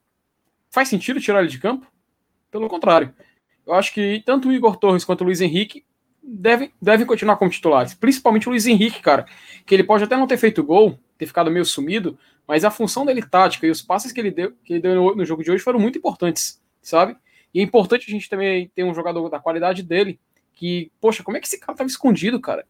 S2: faz sentido tirar ele de campo? Pelo contrário. Eu acho que tanto o Igor Torres quanto o Luiz Henrique devem, devem continuar como titulares. Principalmente o Luiz Henrique, cara. Que ele pode até não ter feito gol, ter ficado meio sumido, mas a função dele tática e os passes que ele deu, que ele deu no, no jogo de hoje foram muito importantes, sabe? E é importante a gente também ter um jogador da qualidade dele, que, poxa, como é que esse cara tava escondido, cara?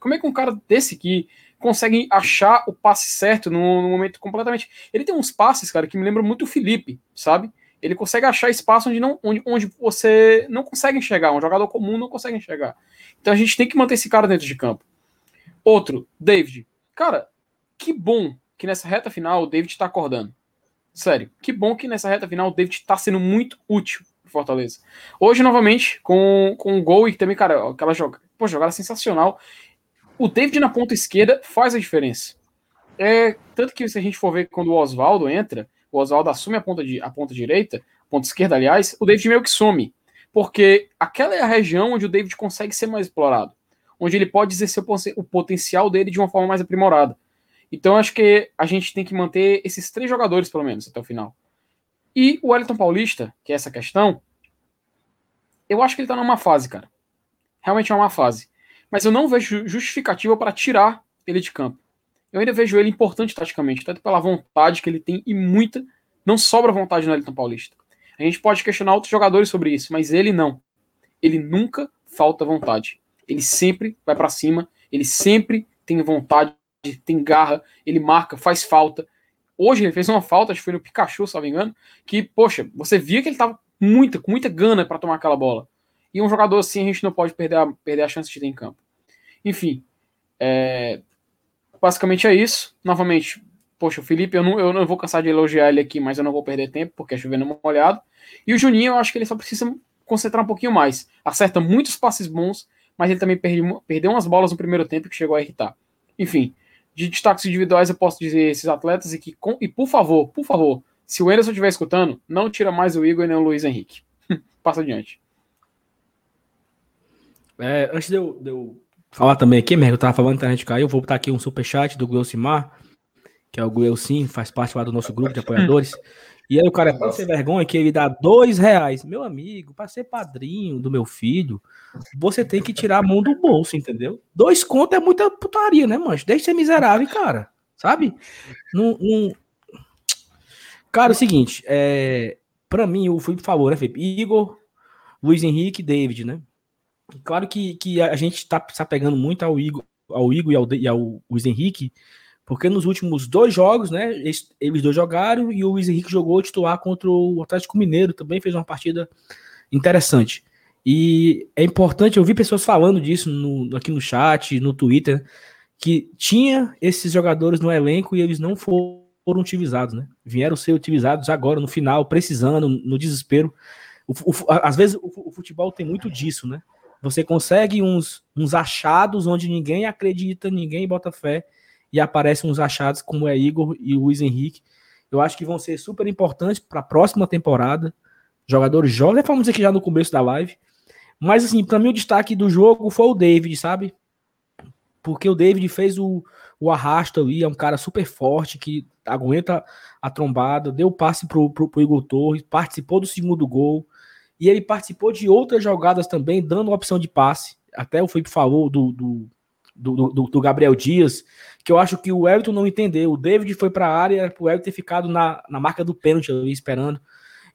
S2: Como é que um cara desse que conseguem achar o passe certo no, momento completamente. Ele tem uns passes, cara, que me lembram muito o Felipe, sabe? Ele consegue achar espaço onde, não, onde, onde você não consegue enxergar, um jogador comum não consegue enxergar. Então a gente tem que manter esse cara dentro de campo. Outro, David. Cara, que bom que nessa reta final o David tá acordando. Sério, que bom que nessa reta final o David tá sendo muito útil pro Fortaleza. Hoje, novamente, com, com um gol e também, cara, aquela jogada, pô, jogada sensacional o David na ponta esquerda faz a diferença. É, tanto que se a gente for ver quando o Oswaldo entra, o Oswaldo assume a ponta, de, a ponta direita, a ponta esquerda, aliás, o David meio que some. Porque aquela é a região onde o David consegue ser mais explorado. Onde ele pode exercer o, potencial dele de uma forma mais aprimorada. Então acho que a gente tem que manter esses três jogadores, pelo menos, até o final. E o Wellington Paulista, que é essa questão, eu acho que ele tá numa fase, cara. Realmente é uma fase mas eu não vejo justificativa para tirar ele de campo. Eu ainda vejo ele importante taticamente, tanto pela vontade que ele tem e muita. Não sobra vontade no Elton Paulista. A gente pode questionar outros jogadores sobre isso, mas ele não. Ele nunca falta vontade. Ele sempre vai para cima, ele sempre tem vontade, tem garra, ele marca, faz falta. Hoje ele fez uma falta, acho que foi no Pikachu, se não me engano, que, poxa, você via que ele tava muita, com muita gana para tomar aquela bola. E um jogador assim a gente não pode perder a, perder a chance de ter em campo. Enfim, é, basicamente é isso. Novamente, poxa, o Felipe, eu não, eu não vou cansar de elogiar ele aqui, mas eu não vou perder tempo, porque é chovendo molhado. E o Juninho, eu acho que ele só precisa concentrar um pouquinho mais. Acerta muitos passes bons, mas ele também perdeu, perdeu umas bolas no primeiro tempo que chegou a irritar. Enfim, de destaques individuais eu posso dizer esses atletas e que, com, e por favor, por favor, se o Anderson estiver escutando, não tira mais o Igor nem o Luiz Henrique. Passa adiante.
S1: É, antes de eu, de eu falar também aqui, mesmo, eu tava falando, a internet caiu, vou botar aqui um superchat do Gleucimar, que é o Gleucim, faz parte lá do nosso grupo de apoiadores. E aí o cara pode ser vergonha que ele dá dois reais. Meu amigo, para ser padrinho do meu filho, você tem que tirar a mão do bolso, entendeu? Dois contos é muita putaria, né, mancho? Deixa de ser miserável, cara. Sabe? Não, não... Cara, é o seguinte, é... para mim, fui por favor, né, Felipe? Igor, Luiz Henrique David, né? Claro que, que a gente está se apegando muito ao Igor, ao Igor e ao, e ao Luiz Henrique, porque nos últimos dois jogos, né, eles, eles dois jogaram e o Luiz Henrique jogou titular contra o Atlético Mineiro, também fez uma partida interessante. E é importante, eu vi pessoas falando disso no, aqui no chat, no Twitter, que tinha esses jogadores no elenco e eles não foram utilizados, né? Vieram ser utilizados agora, no final, precisando, no desespero. O, o, às vezes o, o, futebol tem muito disso, né? Você consegue uns, uns achados onde ninguém acredita, ninguém bota fé, e aparecem uns achados como é Igor e o Luiz Henrique. Eu acho que vão ser super importantes para a próxima temporada. Jogadores jovens, já falamos aqui já no começo da live. Mas, assim, para mim, o destaque do jogo foi o David, sabe? Porque o David fez o, o arrasto ali, é um cara super forte, que aguenta a trombada, deu passe pro, pro, pro Igor Torres, participou do segundo gol. E ele participou de outras jogadas também, dando opção de passe. Até o Felipe falou do, do, do, do, Gabriel Dias, que eu acho que o Everton não entendeu. O David foi para a área para o Everton ter ficado na, na marca do pênalti ali, esperando.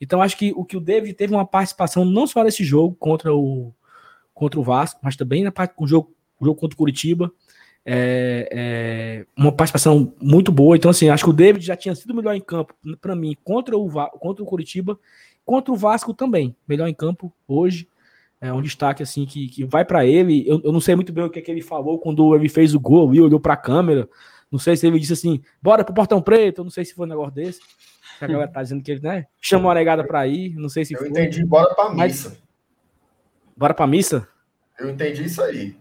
S1: Então acho que o que o David teve uma participação não só nesse jogo contra o contra o Vasco, mas também na parte do jogo, jogo contra o Curitiba. É, é, uma participação muito boa. Então, assim, acho que o David já tinha sido melhor em campo para mim contra o, contra o Curitiba, contra o Vasco também. Melhor em campo hoje. É um destaque assim que, que vai para ele. Eu, eu, não sei muito bem o que, é que ele falou quando ele fez o gol e olhou para a câmera. Não sei se ele disse assim, bora pro portão preto. Eu não sei se foi um negócio desse. A galera tá dizendo que ele, né? Chamou a negada para ir. Não sei se
S3: eu foi. entendi, bora pra missa. Mas...
S1: Bora pra missa?
S3: Eu entendi isso aí.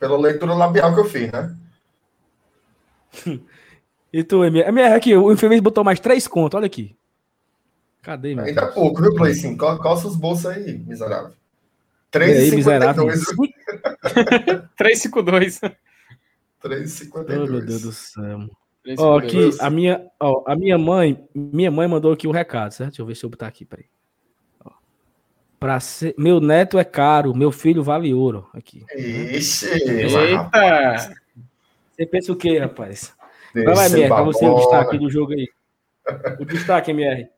S3: Pela leitura labial que eu fiz, né?
S1: e tu, MR? MR aqui, o infeliz botou mais três contos, olha aqui. Cadê,
S3: meu? Ainda pouco, viu, Play 5? Coça os bolsos aí, miserável.
S2: 3,52. 3,52.
S3: 3,52. Oh,
S1: meu Deus do céu. Ó, aqui, a minha, ó, a minha mãe, minha mãe mandou aqui o um recado, certo? Deixa eu ver se eu botar aqui, peraí. Ó. ser, meu neto é caro, meu filho vale ouro. Aqui.
S3: Ixi,
S1: Eita! Você pensa o quê, rapaz? Vai lá, MR, pra você o destaque do jogo aí. O destaque, MR.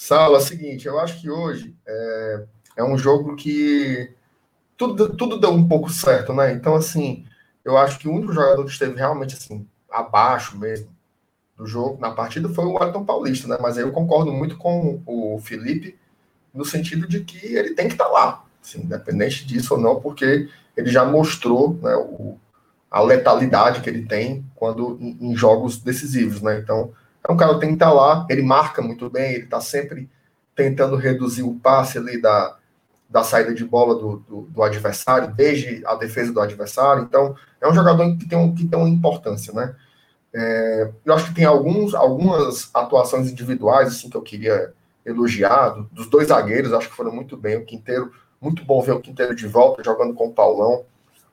S3: Sala, é seguinte, eu acho que hoje é, é um jogo que tudo, tudo deu um pouco certo, né? Então, assim, eu acho que o único jogador que esteve realmente assim, abaixo mesmo do jogo na partida foi o Wellington Paulista, né? Mas aí eu concordo muito com o Felipe no sentido de que ele tem que estar tá lá, assim, independente disso ou não, porque ele já mostrou né, o, a letalidade que ele tem quando em, em, jogos decisivos, né? Então é um cara que tem que estar lá, ele marca muito bem, ele está sempre tentando reduzir o passe ali da, da saída de bola do, do, do, adversário, desde a defesa do adversário. Então, é um jogador que tem, um, que tem uma importância, né? É, eu acho que tem alguns, algumas atuações individuais assim que eu queria elogiar, dos dois zagueiros, acho que foram muito bem. O Quinteiro, muito bom ver o Quinteiro de volta, jogando com o Paulão.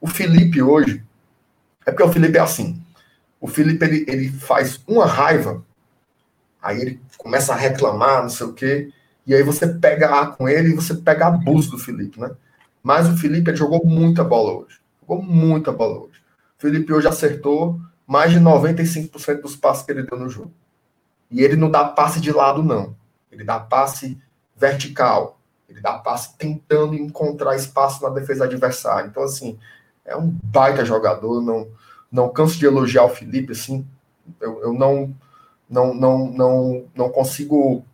S3: O Felipe hoje, é porque o Felipe é assim. O Felipe, ele, ele faz uma raiva, aí ele começa a reclamar, não sei o quê, e aí você pega A com ele e você pega abuso do Felipe, né? Mas o Felipe ele jogou muita bola hoje. Jogou muita bola hoje. O Felipe hoje acertou mais de 95% dos passes que ele deu no jogo. E ele não dá passe de lado, não. Ele dá passe vertical. Ele dá passe tentando encontrar espaço na defesa adversária. Então, assim, é um baita jogador. Não, não canso de elogiar o Felipe, assim. Eu, eu não, não, não, não, não consigo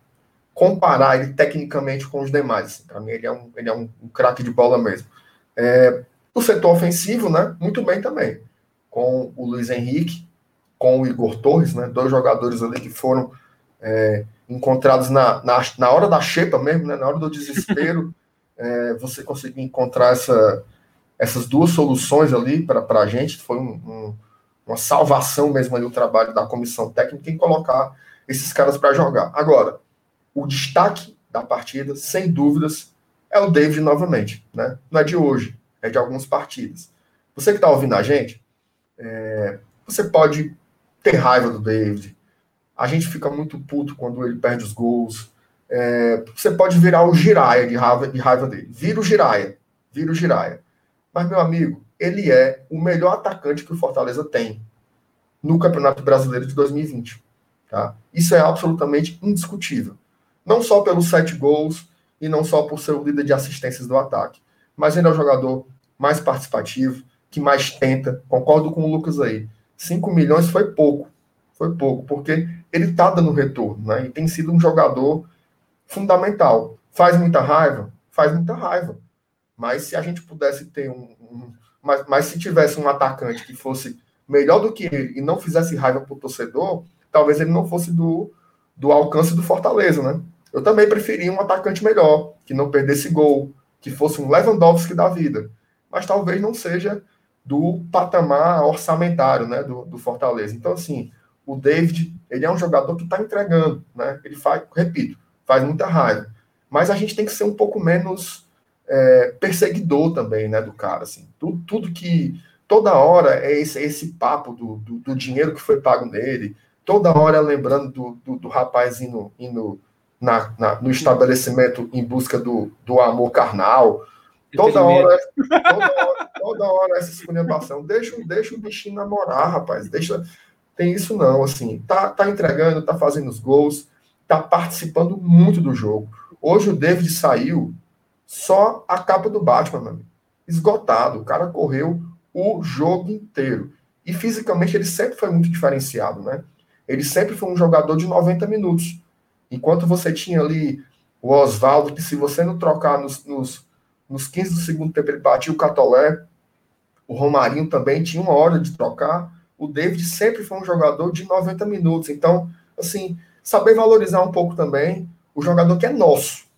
S3: comparar ele tecnicamente com os demais. Assim, Para mim, ele é um, ele é um, um craque de bola mesmo. É, o setor ofensivo, né? Muito bem também. Com o Luiz Henrique, com o Igor Torres, né? Dois jogadores ali que foram é, encontrados na, na, na, hora da xepa mesmo, né? Na hora do desespero, é, você conseguiu encontrar essa, essas duas soluções ali para a gente. Foi um, um, uma salvação mesmo ali o trabalho da comissão técnica em colocar esses caras para jogar. Agora, o destaque da partida, sem dúvidas, é o David novamente. Né? Não é de hoje, é de algumas partidas. Você que está ouvindo a gente, é, você pode ter raiva do David. A gente fica muito puto quando ele perde os gols. É, você pode virar o giraia de raiva, de raiva dele. Vira o giraia. Vira o giraia. Mas, meu amigo, ele é o melhor atacante que o Fortaleza tem no Campeonato Brasileiro de 2020. Tá? Isso é absolutamente indiscutível. Não só pelos sete gols e não só por ser o líder de assistências do ataque, mas ele é o jogador mais participativo, que mais tenta. Concordo com o Lucas aí. 5 milhões foi pouco. Foi pouco, porque ele está dando retorno, né? E tem sido um jogador fundamental. Faz muita raiva? Faz muita raiva. Mas se a gente pudesse ter um. um mas, mas se tivesse um atacante que fosse melhor do que ele e não fizesse raiva para o torcedor, talvez ele não fosse do, do alcance do Fortaleza, né? Eu também preferia um atacante melhor, que não perdesse gol, que fosse um Lewandowski da vida. Mas talvez não seja do patamar orçamentário né, do, do Fortaleza. Então, assim, o David, ele é um jogador que está entregando, né? Ele faz, repito, faz muita raiva. Mas a gente tem que ser um pouco menos é, perseguidor também, né, do cara, assim. Tudo, tudo que toda hora é esse, esse papo do, do, do, dinheiro que foi pago nele, toda hora lembrando do, do, do rapaz indo, indo na, na, no estabelecimento em busca do, do amor carnal. Toda hora, toda hora, toda hora essa esculhambação. Deixa, deixa o bichinho namorar, rapaz. Deixa. Tem isso não, assim. Tá, tá entregando, tá fazendo os gols, tá participando muito do jogo. Hoje o David saiu só a capa do Batman. Esgotado. O cara correu o jogo inteiro. E fisicamente ele sempre foi muito diferenciado, né? Ele sempre foi um jogador de 90 minutos. Enquanto você tinha ali o Oswaldo, que se você não trocar nos, nos, nos 15 do segundo tempo, ele batia o Catolé. O Romarinho também tinha uma hora de trocar. O David sempre foi um jogador de 90 minutos. Então, assim, saber valorizar um pouco também o jogador que é nosso.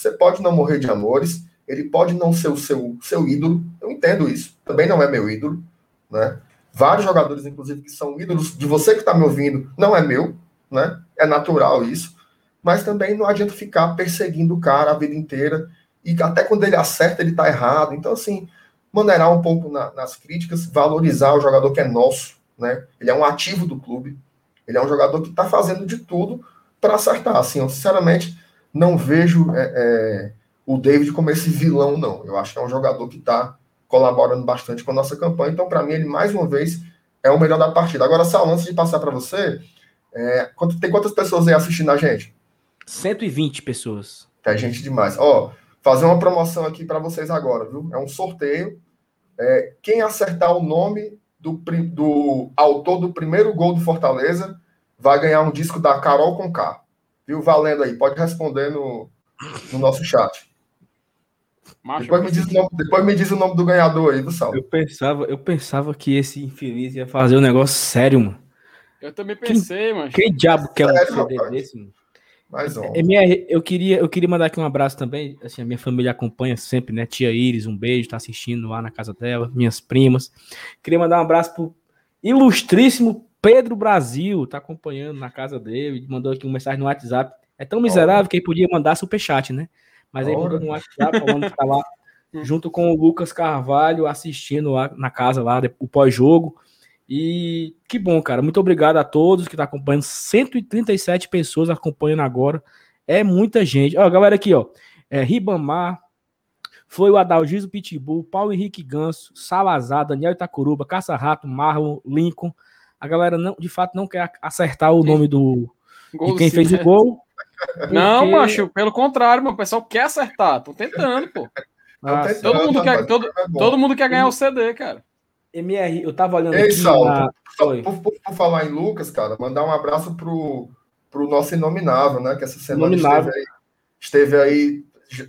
S3: Você pode não morrer de amores, ele pode não ser o seu, seu ídolo, eu entendo isso, também não é meu ídolo, né? Vários jogadores, inclusive, que são ídolos de você que está me ouvindo, não é meu, né? É natural isso, mas também não adianta ficar perseguindo o cara a vida inteira e até quando ele acerta ele está errado. Então, assim, maneirar um pouco na, nas críticas, valorizar o jogador que é nosso, né? Ele é um ativo do clube, ele é um jogador que está fazendo de tudo para acertar. Assim, eu sinceramente não vejo é, é, o David como esse vilão, não. Eu acho que é um jogador que está colaborando bastante com a nossa campanha. Então, para mim, ele, mais uma vez, é o melhor da partida. Agora, Sal, antes de passar para você, é, tem quantas pessoas aí assistindo a gente?
S1: 120 pessoas.
S3: É gente demais. Ó, fazer uma promoção aqui para vocês agora, viu? É um sorteio. É, quem acertar o nome do, do autor do primeiro gol do Fortaleza vai ganhar um disco da Carol com K. Viu? Valendo aí. Pode responder no, no nosso chat. Macho, depois, me diz o nome, depois me diz o nome do ganhador aí, do Sal.
S1: Eu pensava, eu pensava que esse infeliz ia fazer um negócio sério, mano.
S2: Eu também pensei, quem,
S1: mano. Quem diabo quer um CD desse, mano? Mais um. É, minha, eu, queria, eu queria mandar aqui um abraço também. Assim, a minha família acompanha sempre, né? Tia Iris, um beijo, tá assistindo lá na casa dela, minhas primas. Queria mandar um abraço pro ilustríssimo Pedro Brasil, tá acompanhando na casa dele, mandou aqui uma mensagem no WhatsApp. É tão miserável que ele podia mandar superchat, né? Mas aí mandou no WhatsApp falando que tá lá junto com o Lucas Carvalho assistindo lá na casa lá, o pós-jogo. E que bom, cara. Muito obrigado a todos que estão tá acompanhando. 137 pessoas acompanhando agora. É muita gente. Ó, galera aqui, ó. É, Ribamar, foi o Adalgiso Pitbull, Paulo Henrique Ganso, Salazar, Daniel Itacuruba, Caça-Rato, Marlon, Lincoln. A galera não, de fato não quer acertar o nome do de quem fez o gol.
S2: Não, porque... macho, pelo contrário, meu, o pessoal quer acertar. Tô tentando, pô. Ah, todo, mundo quer, todo, todo mundo quer ganhar o CD, cara.
S1: MR, eu tava olhando Ei,
S3: aqui. Sal, na... por, por, por, falar em Lucas, cara, mandar um abraço pro, pro nosso inominável, né? Que essa semana esteve aí, esteve aí.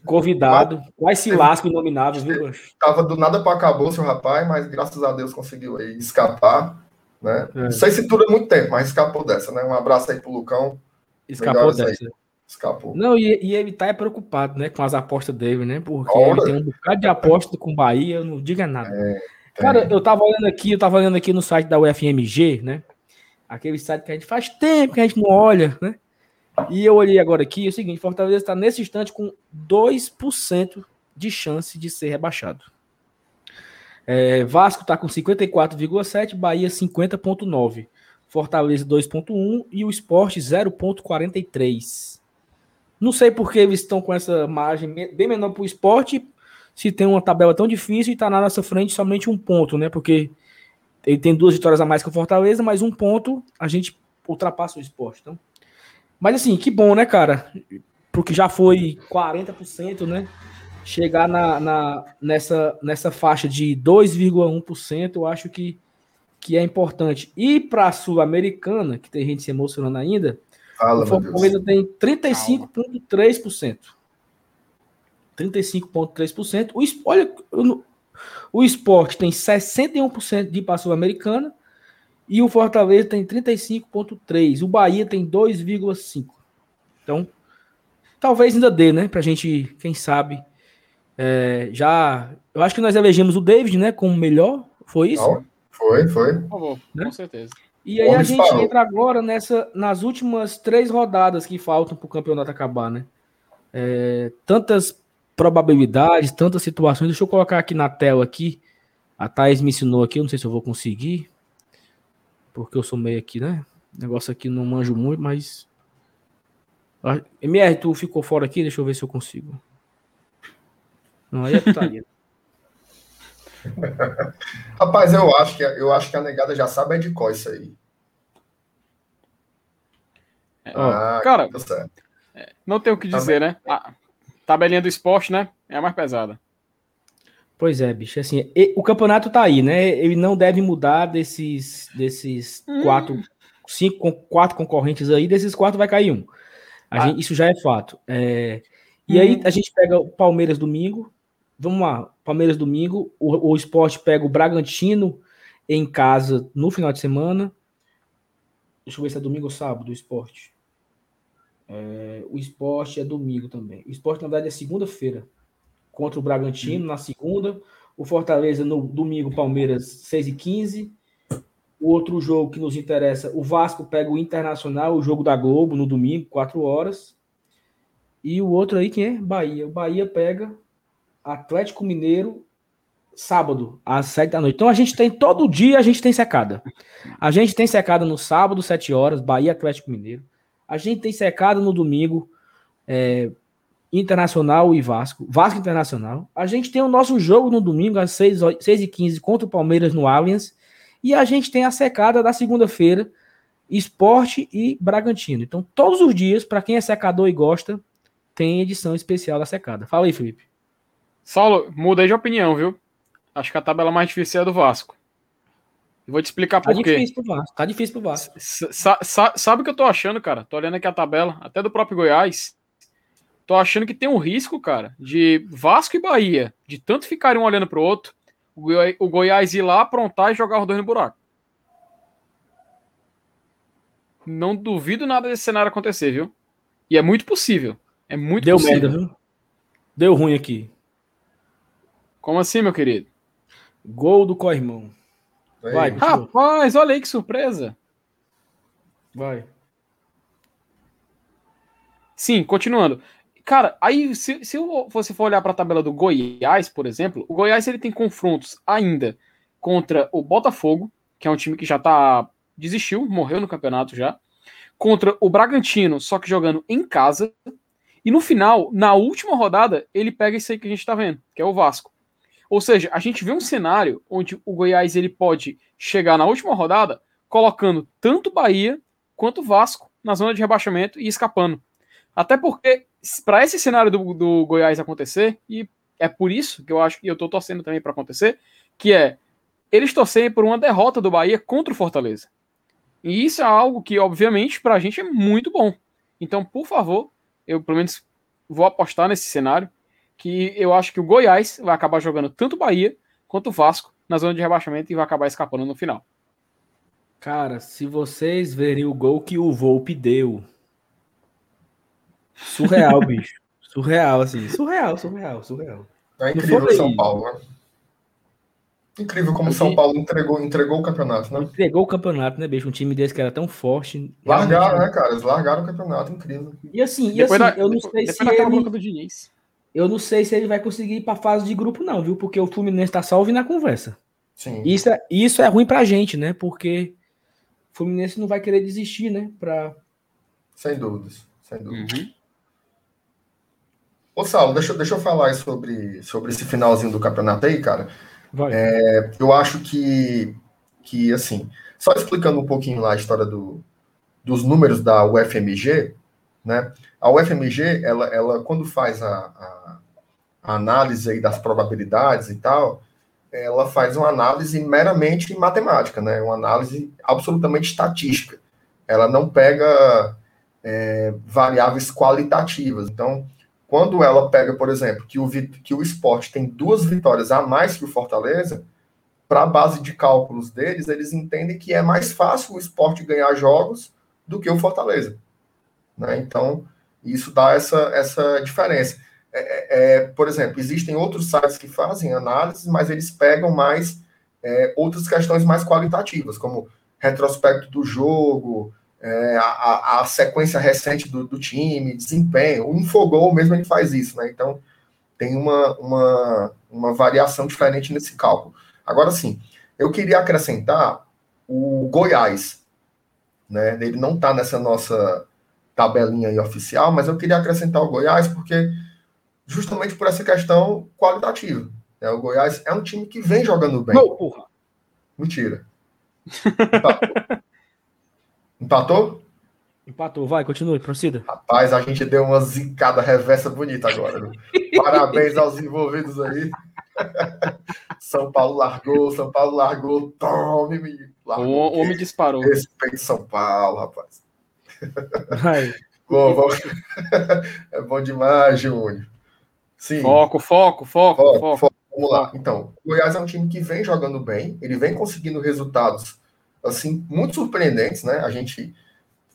S1: Convidado. Quase se lasca o inominável, viu,
S3: Tava do nada para acabou, seu rapaz, mas graças a Deus conseguiu aí escapar. Né? É. Não sei se dura muito tempo, mas escapou dessa, né? Um abraço aí pro Lucão.
S1: Escapou dessa. Aí. Escapou. Não, e, e, ele tá preocupado, né, com as apostas dele, né? Porque Ora. ele tem um bocado de aposta com o Bahia, não diga nada. É, Cara, eu tava olhando aqui, eu tava olhando aqui no site da UFMG, né? Aquele site que a gente faz tempo que a gente não olha, né? E eu olhei agora aqui, é o seguinte, Fortaleza está nesse instante com 2% de chance de ser rebaixado. É, Vasco está com 54,7, Bahia 50,9, Fortaleza 2,1 e o Esporte 0,43. Não sei por que eles estão com essa margem bem menor para o esporte, se tem uma tabela tão difícil e está na nossa frente somente um ponto, né? Porque ele tem duas vitórias a mais que o Fortaleza, mas um ponto a gente ultrapassa o esporte. Então. Mas assim, que bom, né, cara? Porque já foi 40%, né? Chegar na, na, nessa, nessa faixa de 2,1%, eu acho que, que é importante. E para a Sul-Americana, que tem gente se emocionando ainda, Fala, o Fortaleza tem 35,3%. 35,3%. O, olha, o esporte tem 61% de para Sul-Americana e o Fortaleza tem 35,3%. O Bahia tem 2,5%. Então, talvez ainda dê, né? Pra gente, quem sabe, é, já. Eu acho que nós elegemos o David, né? Como melhor. Foi isso? Não,
S3: foi, foi.
S2: né? Com certeza.
S1: E aí a gente entra agora nessa, nas últimas três rodadas que faltam para o campeonato acabar, né? É, tantas probabilidades, tantas situações. Deixa eu colocar aqui na tela aqui. A Thaís me ensinou aqui, eu não sei se eu vou conseguir. Porque eu sou meio aqui, né? Negócio aqui não manjo muito, mas. MR, tu ficou fora aqui? Deixa eu ver se eu consigo. Não, é putaria.
S3: Rapaz, eu acho, que, eu acho que a negada já sabe é de qual isso aí.
S2: Ah, cara, tá não tem o que dizer, tá né? A tabelinha do esporte, né? É a mais pesada.
S1: Pois é, bicho. Assim, o campeonato tá aí, né? Ele não deve mudar desses, desses hum. quatro, cinco, quatro concorrentes aí. Desses quatro vai cair um. Ah. Gente, isso já é fato. É, e hum. aí a gente pega o Palmeiras domingo, Vamos lá, Palmeiras domingo, o, o esporte pega o Bragantino em casa no final de semana. Deixa eu ver se é domingo ou sábado o esporte. É, o esporte é domingo também. O esporte, na verdade, é segunda-feira. Contra o Bragantino, hum. na segunda. O Fortaleza no domingo, Palmeiras, 6 e 15 O outro jogo que nos interessa, o Vasco pega o Internacional, o jogo da Globo, no domingo, 4 horas. E o outro aí, quem é? Bahia. O Bahia pega Atlético Mineiro, sábado, às sete da noite. Então a gente tem todo dia, a gente tem secada. A gente tem secada no sábado, sete horas, Bahia Atlético Mineiro. A gente tem secada no domingo, é, Internacional e Vasco. Vasco Internacional. A gente tem o nosso jogo no domingo, às 6, 6 e 15 contra o Palmeiras no Allianz. E a gente tem a secada da segunda-feira, Esporte e Bragantino. Então, todos os dias, para quem é secador e gosta, tem edição especial da secada. Fala aí, Felipe.
S2: Saulo, mudei de opinião, viu? Acho que a tabela mais difícil é a do Vasco. vou te explicar por tá quê.
S1: Difícil pro Vasco, tá difícil pro Vasco.
S2: Sa sa sabe o que eu tô achando, cara? Tô olhando aqui a tabela, até do próprio Goiás. Tô achando que tem um risco, cara, de Vasco e Bahia, de tanto ficarem um olhando pro outro, o, Goi o Goiás ir lá, aprontar e jogar os dois no buraco. Não duvido nada desse cenário acontecer, viu? E é muito possível. É muito
S1: Deu
S2: possível.
S1: Merda, viu? Deu ruim aqui.
S2: Como assim, meu querido?
S1: Gol do Corrimão.
S2: Vai, Rapaz, olha aí que surpresa.
S1: Vai.
S2: Sim, continuando. Cara, aí se, se você for olhar para a tabela do Goiás, por exemplo, o Goiás ele tem confrontos ainda contra o Botafogo, que é um time que já tá desistiu, morreu no campeonato já, contra o Bragantino, só que jogando em casa. E no final, na última rodada, ele pega isso aí que a gente tá vendo, que é o Vasco. Ou seja, a gente vê um cenário onde o Goiás ele pode chegar na última rodada colocando tanto Bahia quanto Vasco na zona de rebaixamento e escapando. Até porque, para esse cenário do, do, Goiás acontecer, e é por isso que eu acho que eu estou torcendo também para acontecer, que é eles torcerem por uma derrota do Bahia contra o Fortaleza. E isso é algo que, obviamente, para a gente é muito bom. Então, por favor, eu pelo menos vou apostar nesse cenário que eu acho que o Goiás vai acabar jogando tanto Bahia quanto o Vasco na zona de rebaixamento e vai acabar escapando no final.
S1: Cara, se vocês verem o gol que o Volpe deu. Surreal, bicho. Surreal, assim. Surreal, surreal, surreal.
S3: É incrível o São Paulo, né? Incrível como o São Paulo entregou, entregou o campeonato, né?
S1: Entregou o campeonato, né, bicho? Um time desse que era tão forte.
S3: Largaram, né, cara? Eles largaram o campeonato, incrível.
S1: E assim, e assim da, eu não sei se ele... do Diniz. Eu não sei se ele vai conseguir ir para fase de grupo, não, viu? Porque o Fluminense tá só ouvindo a conversa. Sim. Isso é, isso é ruim pra gente, né? Porque o Fluminense não vai querer desistir, né? Pra...
S3: Sem dúvidas, sem dúvidas. Uhum. Ô, Saulo, deixa, deixa eu falar sobre, sobre esse finalzinho do campeonato aí, cara. Vai. É, eu acho que, que, assim, só explicando um pouquinho lá a história do, dos números da UFMG, né? A UFMG, ela, ela quando faz a, a, análise aí das probabilidades e tal, ela faz uma análise meramente matemática, né? Uma análise absolutamente estatística. Ela não pega é, variáveis qualitativas. Então, quando ela pega, por exemplo, que o, que o esporte tem duas vitórias a mais que o Fortaleza, para a base de cálculos deles, eles entendem que é mais fácil o esporte ganhar jogos do que o Fortaleza. Né? Então, isso dá essa, essa diferença. É, é, é por exemplo, existem outros sites que fazem análises, mas eles pegam mais é, outras questões mais qualitativas, como retrospecto do jogo, é, a, a, sequência recente do, do, time, desempenho. O Infogol mesmo ele faz isso, né? Então tem uma, uma, uma variação diferente nesse cálculo. Agora sim, eu queria acrescentar o Goiás, né? Ele não está nessa nossa tabelinha aí oficial, mas eu queria acrescentar o Goiás porque justamente por essa questão qualitativa. Né? O Goiás é um time que vem jogando bem. Não, porra. Mentira. Empatou?
S1: Empatou, vai, continue, proceda.
S3: Rapaz, a gente deu uma zicada reversa bonita agora. Parabéns aos envolvidos aí. São Paulo largou, São Paulo largou, tome, me largou.
S2: O homem disparou.
S3: Respeito São Paulo, rapaz. Vai. Bom, bom. É bom demais, Júnior.
S2: Sim. Foco, foco, foco, foco. foco. foco.
S3: Vamos lá. Então, o Goiás é um time que vem jogando bem, ele vem conseguindo resultados assim, muito surpreendentes, né? A gente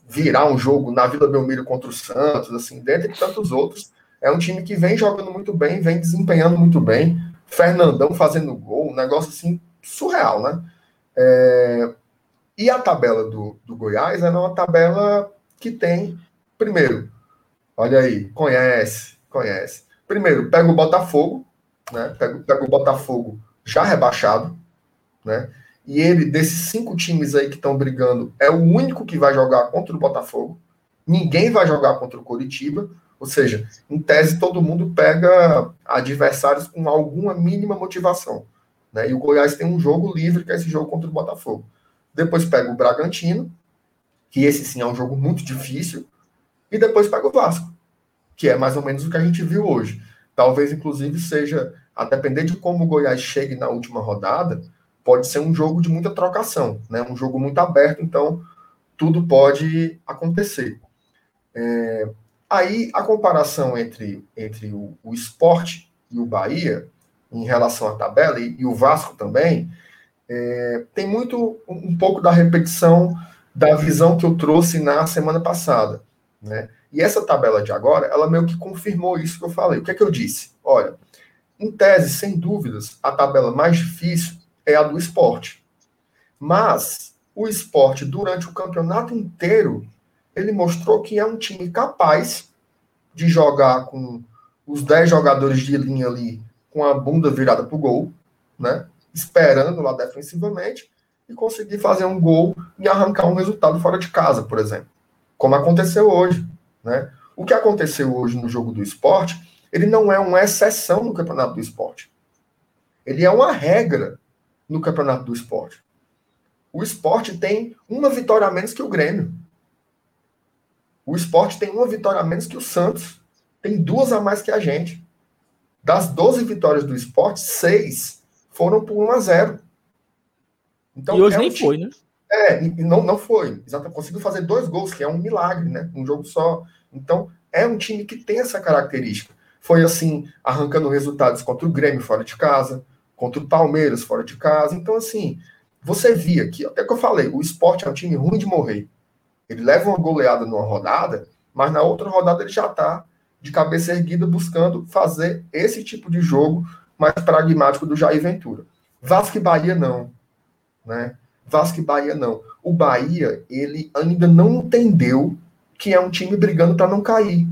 S3: virar um jogo na Vila Belmiro contra o Santos, assim, dentre tantos outros. É um time que vem jogando muito bem, vem desempenhando muito bem. Fernandão fazendo gol, um negócio assim surreal, né? É... E a tabela do, do Goiás é uma tabela que tem, primeiro, olha aí, conhece, conhece. Primeiro, pega o Botafogo, né? Pega, pega o Botafogo já rebaixado, né? E ele, desses cinco times aí que estão brigando, é o único que vai jogar contra o Botafogo. Ninguém vai jogar contra o Coritiba. Ou seja, em tese, todo mundo pega adversários com alguma mínima motivação. Né? E o Goiás tem um jogo livre, que é esse jogo contra o Botafogo. Depois pega o Bragantino, que esse sim é um jogo muito difícil. E depois pega o Vasco, que é mais ou menos o que a gente viu hoje. Talvez, inclusive, seja, a depender de como o Goiás chegue na última rodada, pode ser um jogo de muita trocação, né? um jogo muito aberto, então tudo pode acontecer. É, aí a comparação entre, entre o, o esporte e o Bahia, em relação à tabela, e, e o Vasco também, é, tem muito um, um pouco da repetição da visão que eu trouxe na semana passada. Né? E essa tabela de agora, ela meio que confirmou isso que eu falei. O que é que eu disse? Olha, em tese, sem dúvidas, a tabela mais difícil é a do esporte. Mas o esporte, durante o campeonato inteiro, ele mostrou que é um time capaz de jogar com os 10 jogadores de linha ali com a bunda virada para o gol, né? esperando lá defensivamente e conseguir fazer um gol e arrancar um resultado fora de casa, por exemplo. Como aconteceu hoje. Né? O que aconteceu hoje no jogo do esporte, ele não é uma exceção no campeonato do esporte. Ele é uma regra no campeonato do esporte. O esporte tem uma vitória a menos que o Grêmio. O esporte tem uma vitória a menos que o Santos. Tem duas a mais que a gente. Das 12 vitórias do esporte, seis foram por 1 a 0
S1: então, E hoje é nem foi, né?
S3: É, não, não foi. Exatamente. Conseguiu fazer dois gols, que é um milagre, né? Um jogo só. Então, é um time que tem essa característica. Foi assim, arrancando resultados contra o Grêmio fora de casa, contra o Palmeiras fora de casa. Então, assim, você via que, até que eu falei, o esporte é um time ruim de morrer. Ele leva uma goleada numa rodada, mas na outra rodada ele já está de cabeça erguida buscando fazer esse tipo de jogo mais pragmático do Jair Ventura. Vasco e Bahia não, né? Vasco e Bahia não. O Bahia, ele ainda não entendeu que é um time brigando para não cair.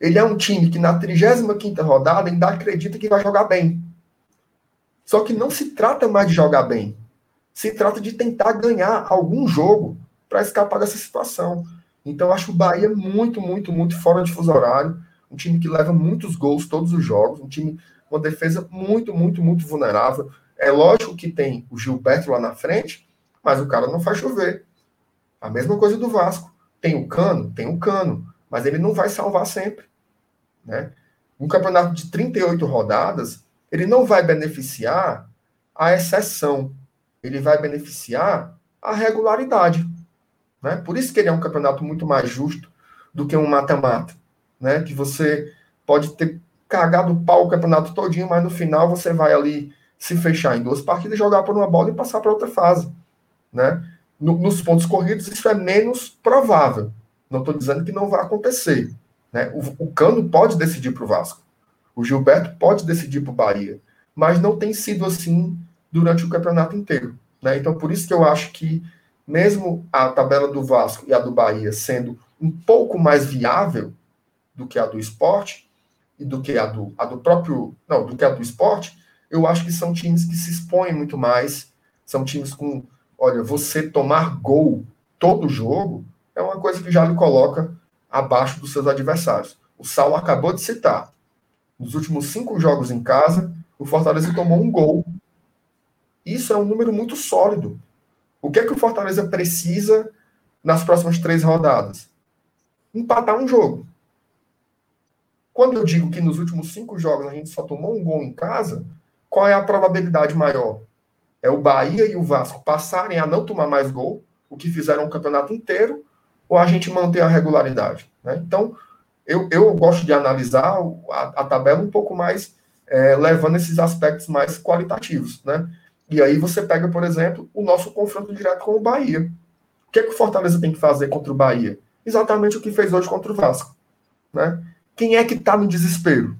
S3: Ele é um time que na 35ª rodada ainda acredita que vai jogar bem. Só que não se trata mais de jogar bem. Se trata de tentar ganhar algum jogo para escapar dessa situação. Então, acho o Bahia muito, muito, muito fora de fuso horário. Um time que leva muitos gols todos os jogos. Um time uma defesa muito, muito, muito vulnerável. É lógico que tem o Gilberto lá na frente, mas o cara não faz chover. A mesma coisa do Vasco. Tem o Cano? Tem o Cano. Mas ele não vai salvar sempre. Né? Um campeonato de 38 rodadas, ele não vai beneficiar a exceção, ele vai beneficiar a regularidade. Né? Por isso que ele é um campeonato muito mais justo do que um mata-mata. né? Que você pode ter cagado o pau o campeonato todinho, mas no final você vai ali se fechar em duas partidas, jogar por uma bola e passar para outra fase, né? No, nos pontos corridos isso é menos provável. Não estou dizendo que não vai acontecer, né? O, o Cano pode decidir para o Vasco, o Gilberto pode decidir para o Bahia, mas não tem sido assim durante o campeonato inteiro, né? Então por isso que eu acho que mesmo a tabela do Vasco e a do Bahia sendo um pouco mais viável do que a do esporte e do que a do, a do próprio. Não, do que a do esporte, eu acho que são times que se expõem muito mais. São times com. Olha, você tomar gol todo jogo é uma coisa que já lhe coloca abaixo dos seus adversários. O Saulo acabou de citar. Nos últimos cinco jogos em casa, o Fortaleza tomou um gol. Isso é um número muito sólido. O que é que o Fortaleza precisa nas próximas três rodadas? Empatar um jogo. Quando eu digo que nos últimos cinco jogos a gente só tomou um gol em casa, qual é a probabilidade maior? É o Bahia e o Vasco passarem a não tomar mais gol, o que fizeram o campeonato inteiro, ou a gente manter a regularidade? Né? Então, eu, eu gosto de analisar a, a tabela um pouco mais, é, levando esses aspectos mais qualitativos. Né? E aí você pega, por exemplo, o nosso confronto direto com o Bahia. O que é que o Fortaleza tem que fazer contra o Bahia? Exatamente o que fez hoje contra o Vasco. Né? Quem é que está no desespero?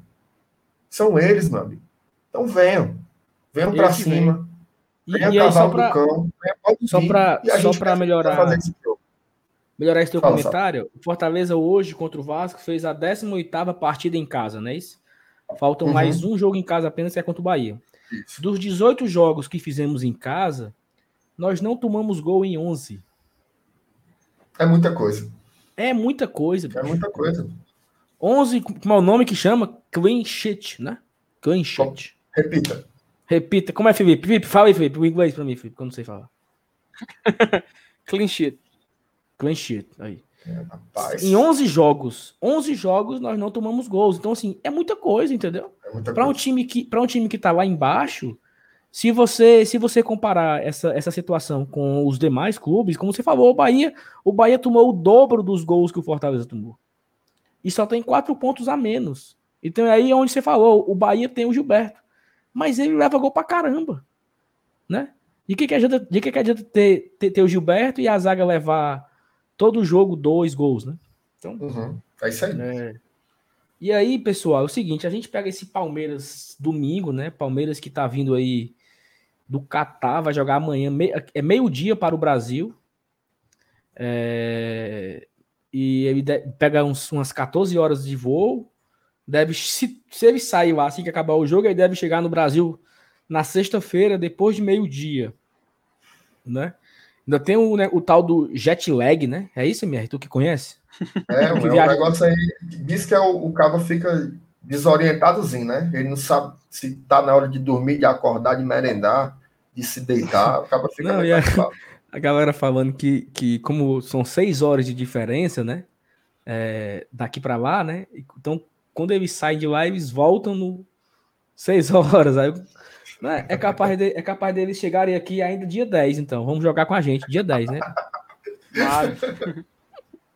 S3: São eles, meu amigo. Então venham. Venham para cima.
S1: Vem. E, e aí, só para só para só para melhorar esse melhorar esse teu Fala, comentário, sabe? Fortaleza hoje contra o Vasco fez a 18ª partida em casa, não é isso? Faltam uhum. mais um jogo em casa apenas que é contra o Bahia. Isso. Dos 18 jogos que fizemos em casa, nós não tomamos gol em 11.
S3: É muita coisa.
S1: É muita coisa.
S3: É muita coisa.
S1: 11, como é o nome que chama? Clean sheet, né? Clean sheet.
S3: Repita.
S1: Repita. Como é, Felipe? Felipe, fala aí, Felipe, o inglês pra mim, Felipe, que eu não sei falar.
S2: Clean sheet.
S1: Clean sheet, aí. É, em 11 jogos, 11 jogos nós não tomamos gols. Então, assim, é muita coisa, entendeu? É para um time que para um time que tá lá embaixo, se você se você comparar essa, essa situação com os demais clubes, como você falou, o Bahia, o Bahia tomou o dobro dos gols que o Fortaleza tomou. E só tem quatro pontos a menos. Então é aí onde você falou, o Bahia tem o Gilberto, mas ele leva gol pra caramba, né? E que que adianta, de que que adianta ter, ter, ter o Gilberto e a zaga levar todo jogo dois gols, né?
S3: Então, uhum. é isso aí.
S1: É... E aí, pessoal, é o seguinte, a gente pega esse Palmeiras domingo, né? Palmeiras que tá vindo aí do Catar, vai jogar amanhã, é meio-dia para o Brasil. É... E ele pega uns, umas 14 horas de voo. Deve, se, se ele sair lá assim que acabar o jogo, ele deve chegar no Brasil na sexta-feira, depois de meio-dia. Né? Ainda tem o, né, o tal do jet lag, né? É isso, MR? Tu que conhece?
S3: É, que é viaja... um negócio aí. Diz que é o, o cabo fica desorientadozinho, né? Ele não sabe se tá na hora de dormir, de acordar, de merendar, de se deitar. O cabo fica. Não,
S1: a, galera falando que, que, como são seis horas de diferença, né? É, daqui para lá, né? Então, quando eles saem de lá, eles voltam no seis horas. Aí né? É, capaz de, é capaz deles chegarem aqui ainda dia 10, então. Vamos jogar com a gente, dia 10, né? Claro.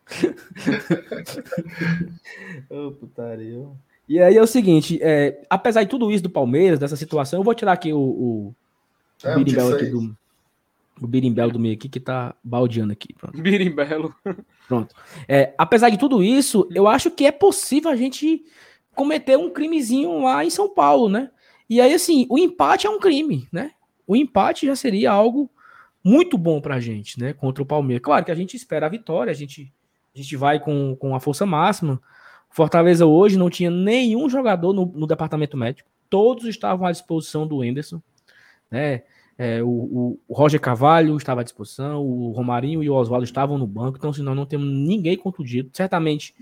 S1: Ô, oh, putaria. E aí é o seguinte, é, apesar de tudo isso do Palmeiras, dessa situação, eu vou tirar aqui o, o, é, aqui do. O birimbelo do meio aqui que tá baldeando aqui. Pronto.
S2: Birimbelo.
S1: Pronto. É, apesar de tudo isso, eu acho que é possível a gente cometer um crimezinho lá em São Paulo, né? E aí, assim, o empate é um crime, né? O empate já seria algo muito bom pra gente, né? Contra o Palmeiras. Claro que a gente espera a vitória, a gente, a gente vai com, com a força máxima. Fortaleza hoje não tinha nenhum jogador no, no departamento médico. Todos estavam à disposição do Enderson, né? É, o, o, Roger Carvalho estava à disposição, o Romarinho e o Oswaldo estavam no banco, então assim, nós não temos ninguém contundido. Certamente,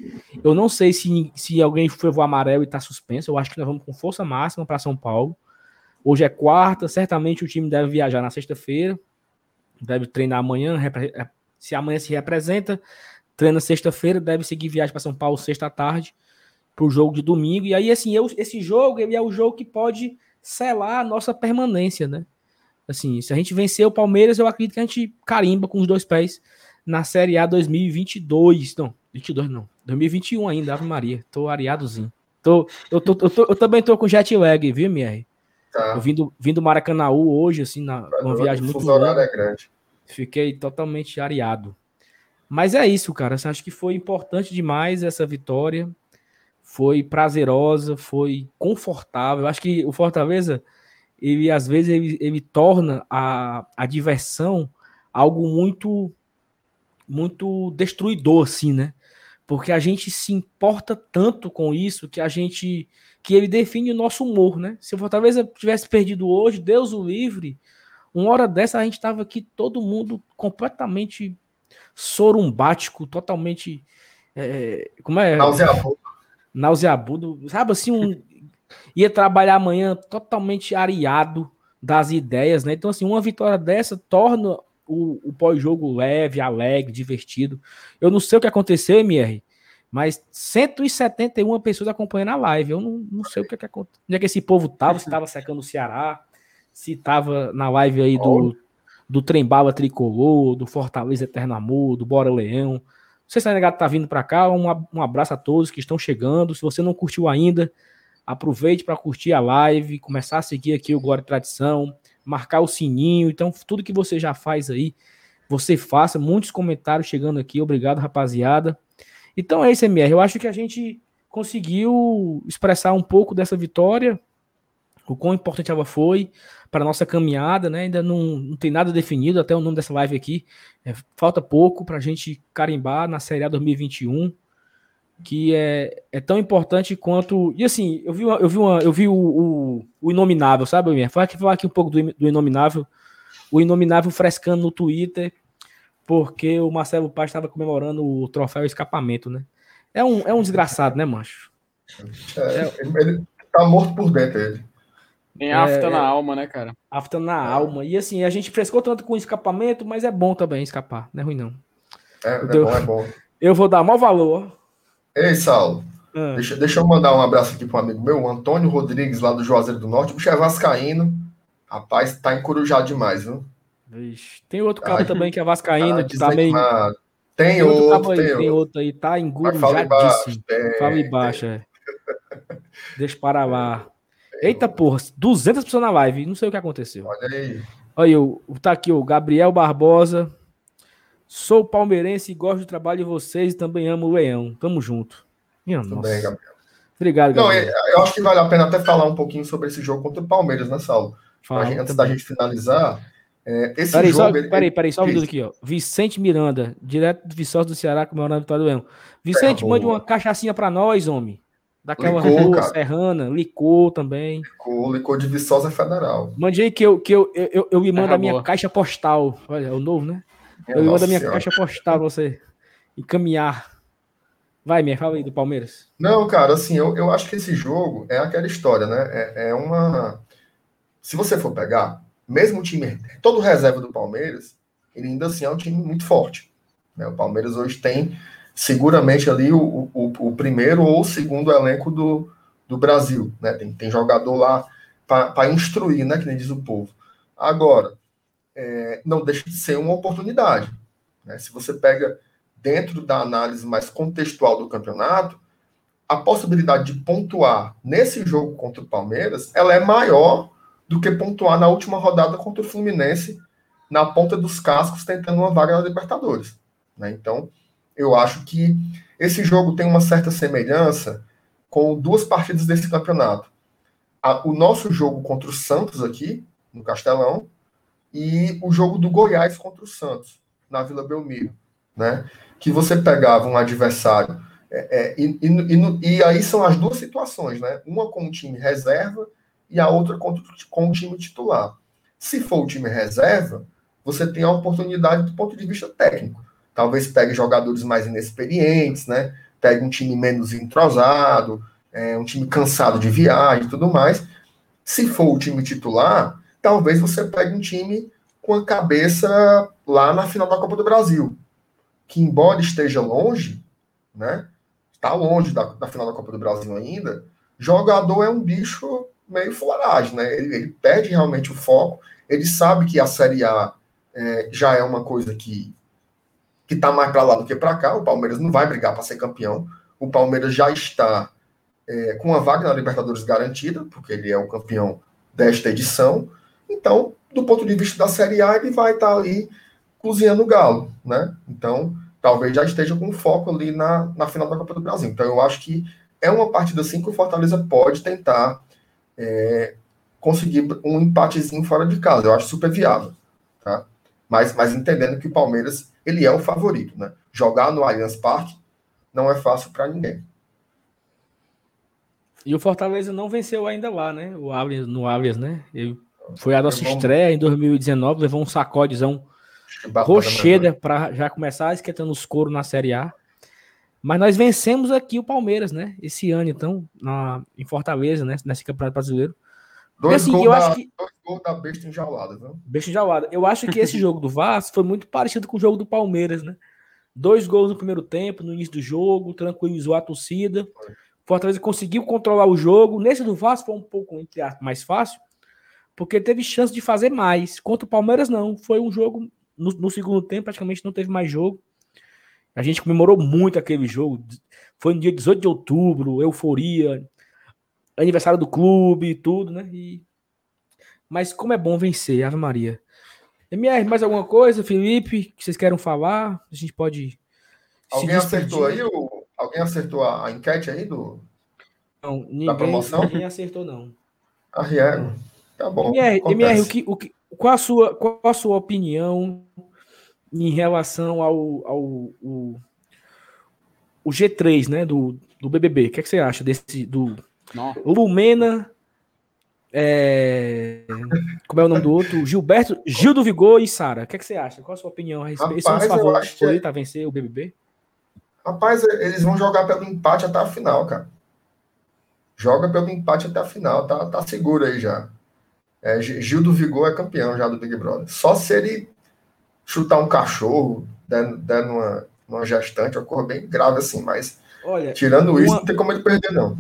S1: eu não sei se, se alguém foi o amarelo e está suspenso, eu acho que nós vamos com força máxima para São Paulo. Hoje é quarta, certamente o time deve viajar na sexta-feira, deve treinar amanhã, é, se amanhã se representa, treina sexta-feira, deve seguir viagem para São Paulo sexta tarde, para o jogo de domingo. E aí, assim, eu, esse jogo ele é o jogo que pode selar a nossa permanência, né? Assim, se a gente vencer o Palmeiras, eu acredito que a gente carimba com os dois pés na Série A 2022. Não, 22 não. 2021 ainda, Ave Maria. Tô areadozinho. Tô, eu, tô, eu, tô, eu também tô com jet lag, viu, MR? Tá. Eu vim do, vim do Maracanãú hoje, assim, na, uma viagem muito longa. É grande. Fiquei totalmente areado. Mas é isso, cara. Acho que foi importante demais essa vitória. Foi prazerosa, foi confortável. Acho que o Fortaleza, ele às vezes ele, ele torna a, a diversão algo muito muito destruidor, assim, né? Porque a gente se importa tanto com isso que a gente que ele define o nosso humor, né? Se o Fortaleza tivesse perdido hoje, Deus o livre, uma hora dessa a gente estava aqui todo mundo completamente sorumbático, totalmente é, como é?
S3: Nauseabudo.
S1: Nauseabudo, sabe assim, um, ia trabalhar amanhã totalmente areado das ideias, né? Então assim, uma vitória dessa torna o, o pós-jogo leve, alegre, divertido. Eu não sei o que aconteceu, MR, mas 171 pessoas acompanhando a live. Eu não, não sei o que, que aconteceu. Onde é que esse povo tava? Se tava secando o Ceará, se tava na live aí do, do Trembala Tricolor, do Fortaleza Eterno Amor, do Bora Leão. Não sei se a negado tá vindo para cá. Um, um abraço a todos que estão chegando. Se você não curtiu ainda, aproveite para curtir a live, começar a seguir aqui o Glória e Tradição marcar o sininho. Então, tudo que você já faz aí, você faça. Muitos comentários chegando aqui. Obrigado, rapaziada. Então é isso, MR. Eu acho que a gente conseguiu expressar um pouco dessa vitória, o quão importante ela foi para a nossa caminhada, né? Ainda não, não tem nada definido, até o nome dessa live aqui. É, falta pouco para a gente carimbar na Série A 2021 que é, é tão importante quanto. E assim, eu vi, uma, eu vi, uma, eu vi o, o, o Inominável, sabe, Minha? Falar aqui, falar aqui um pouco do, do Inominável. O Inominável frescando no Twitter, porque o Marcelo Paz estava comemorando o troféu escapamento, né? É um, é um desgraçado, né, mancho?
S3: É, ele tá morto por dentro, ele.
S2: Tem afta é, na alma, né, cara?
S1: Afta na é. alma. E assim, a gente frescou tanto com escapamento, mas é bom também escapar, não é ruim não.
S3: É, é bom, é bom.
S1: Eu vou dar maior valor
S3: Ei, Saulo. Ah. Deixa, deixa eu mandar um abraço aqui para um amigo meu, o Antônio Rodrigues, lá do Juazeiro do Norte. O bicho é vascaíno. Rapaz, tá encurujado demais, viu?
S1: Vixe. Tem outro cara também que é vascaíno, que tá meio...
S3: Tem, tem outro, outro
S1: aí, tem, tem outro. aí, tá engurujadíssimo. Fala embaixo, é. Deixa para lá. Eita porra, 200 pessoas na live, não sei o que aconteceu.
S3: Olha aí.
S1: Olha, tá aqui o Gabriel Barbosa, Sou palmeirense e gosto do trabalho de vocês e também amo o Leão. Tamo junto.
S3: Minha Tudo bem, Gabriel.
S1: Obrigado,
S3: Gabriel. Não, eu acho que vale a pena até falar um pouquinho sobre esse jogo contra o Palmeiras, né, Saulo? Fala, gente, antes da gente finalizar, é, esse
S1: peraí,
S3: jogo...
S1: Só, ele, peraí, peraí, só um minuto aqui, ó. Vicente Miranda, direto do Viçosa do Ceará, comemorando a vitória do Leão. Vicente, é, mande uma cachaçinha pra nós, homem. Daquela licor, rua cara. serrana, licor também.
S3: Licor, licor de Viçosa Federal.
S1: Mande aí que eu, que eu, eu, eu, eu me mando é, a minha boa. caixa postal. Olha, é o novo, né? Eu mando a minha senhora. caixa postal pra você encaminhar. Vai, minha, fala aí do Palmeiras.
S3: Não, cara, assim, eu, eu acho que esse jogo é aquela história, né? É, é uma. Se você for pegar, mesmo o time, todo reserva do Palmeiras, ele ainda assim é um time muito forte. Né? O Palmeiras hoje tem seguramente ali o, o, o primeiro ou o segundo elenco do, do Brasil. Né? Tem, tem jogador lá para instruir, né? Que nem diz o povo. Agora, é, não deixa de ser uma oportunidade. Né? Se você pega dentro da análise mais contextual do campeonato, a possibilidade de pontuar nesse jogo contra o Palmeiras, ela é maior do que pontuar na última rodada contra o Fluminense, na ponta dos cascos, tentando uma vaga na Libertadores. Né? Então, eu acho que esse jogo tem uma certa semelhança com duas partidas desse campeonato. O nosso jogo contra o Santos aqui, no Castelão, e o jogo do Goiás contra o Santos, na Vila Belmiro, né? Que você pegava um adversário, é, é, e, e, e, aí são as duas situações, né? Uma com o time reserva e a outra com, com o time titular. Se for o time reserva, você tem a oportunidade do ponto de vista técnico. Talvez pegue jogadores mais inexperientes, né? Pegue um time menos entrosado, é, um time cansado de viagem e tudo mais. Se for o time titular, talvez você pegue um time com a cabeça lá na final da Copa do Brasil, que embora esteja longe, né, está longe da, da final da Copa do Brasil ainda, jogador é um bicho meio floragem, né? Ele, ele, perde realmente o foco. Ele sabe que a Série A é, já é uma coisa que que está mais para lá do que para cá. O Palmeiras não vai brigar para ser campeão. o Palmeiras já está é, com a vaga na Libertadores garantida, porque ele é o campeão desta edição. Então, do ponto de vista da Série A, ele vai estar ali cozinhando o galo, né? Então, talvez já esteja com foco ali na, na final da Copa do Brasil. Então, eu acho que é uma partida assim que o Fortaleza pode tentar é, conseguir um empatezinho fora de casa. Eu acho super viável, tá? Mas, mas entendendo que o Palmeiras ele é o favorito, né? Jogar no Allianz Parque não é fácil para ninguém.
S1: E o Fortaleza não venceu ainda lá, né? O Allianz, no Allianz, né? Ele foi a nossa estreia em 2019, levou um sacodezão rocheda para já começar esquentando os coros na Série A. Mas nós vencemos aqui o Palmeiras, né? Esse ano, então, na, em Fortaleza, né? Nesse Campeonato Brasileiro.
S3: Dois, assim, gols da, acho que... dois gols da besta enjaulada, viu?
S1: Besta enjaulada. Eu acho que esse jogo do Vasco foi muito parecido com o jogo do Palmeiras, né? Dois gols no primeiro tempo, no início do jogo, tranquilizou a torcida. Fortaleza conseguiu controlar o jogo. Nesse do Vasco foi um pouco mais fácil, porque teve chance de fazer mais. Contra o Palmeiras, não. Foi um jogo. No, no segundo tempo, praticamente não teve mais jogo. A gente comemorou muito aquele jogo. Foi no dia 18 de outubro, euforia, aniversário do clube e tudo, né? E... Mas como é bom vencer, Ave Maria. MR, mais alguma coisa, Felipe, que vocês querem falar? A gente pode.
S3: Alguém acertou aí? O... Alguém acertou a, a enquete aí do.
S1: Não, ninguém, da promoção? ninguém acertou, não.
S3: Ah, é. Tá bom.
S1: MR, MR o que, o que, qual, a sua, qual a sua opinião em relação ao, ao, ao o G3, né, do, do BBB. O que, é que você acha desse do Não. Lumena, é, como é o nome do outro? Gilberto, Gil do Vigor e Sara. O que, é que você acha? Qual a sua opinião a respeito? Rapaz, São os favoritos a vencer o BBB?
S3: Rapaz, eles vão jogar pelo empate até a final, cara. Joga pelo empate até a final, tá, tá seguro aí já. É, Gil do Vigor é campeão já do Big Brother. Só se ele chutar um cachorro, dando, uma, uma gestante, uma coisa bem grave assim, mas Olha, tirando uma, isso, não tem como ele perder, não.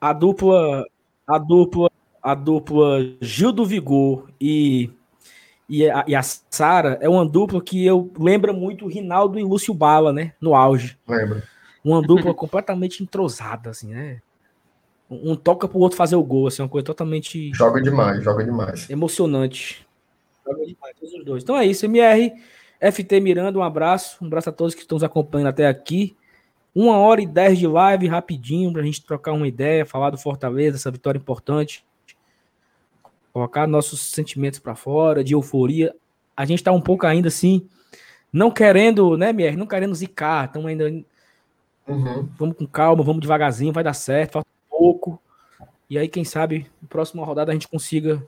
S1: A dupla, a dupla, a dupla Gil do Vigor e, e a, e a Sara é uma dupla que eu lembra muito o Rinaldo e Lúcio Bala, né? No auge.
S3: Lembra.
S1: Uma dupla completamente entrosada, assim, né? Um toca pro outro fazer o gol, assim, uma coisa totalmente.
S3: Joga demais, joga demais.
S1: Emocionante. Joga demais, todos os dois. Então é isso, MR, FT Miranda, um abraço. Um abraço a todos que estão nos acompanhando até aqui. Uma hora e dez de live, rapidinho, para a gente trocar uma ideia, falar do Fortaleza, essa vitória importante. Colocar nossos sentimentos para fora, de euforia. A gente está um pouco ainda assim, não querendo, né, MR? Não querendo zicar, estamos ainda. Uhum. Vamos com calma, vamos devagarzinho, vai dar certo, falta pouco. E aí, quem sabe, na próxima rodada a gente consiga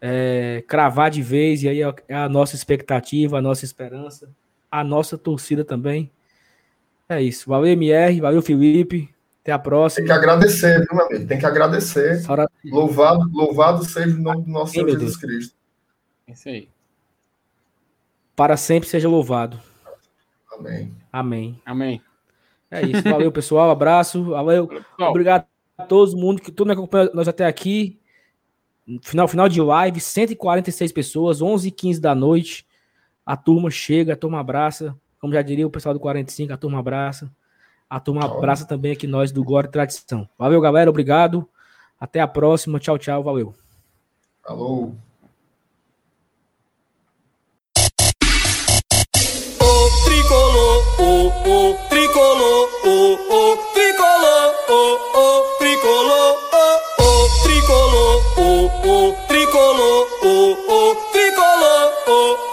S1: é, cravar de vez, e aí é, é a nossa expectativa, a nossa esperança, a nossa torcida também. É isso. Valeu, MR, valeu, Felipe. Até a próxima.
S3: Tem que agradecer, viu, meu amigo? Tem que agradecer. Louvado, louvado seja o nome do nosso Senhor Jesus Cristo.
S2: É isso aí.
S1: Para sempre seja louvado.
S3: Amém.
S1: Amém.
S2: Amém.
S1: É isso. Valeu, pessoal. Abraço. Valeu. Obrigado a todo mundo que tudo me acompanha nós até aqui. Final, final de live, 146 pessoas, 11 e 15 da noite. A turma chega, a turma abraça. Como já diria o pessoal do 45, a turma abraça. A turma abraça também aqui nós do Glória e Tradição. Valeu, galera. Obrigado. Até a próxima. Tchau, tchau. Valeu.
S3: Falou.
S4: O tricolor, o, o tricolor, o, o tricolor, o, o tricolor, o, o tricolor, o, o tricolor, o, o tricolor, o, o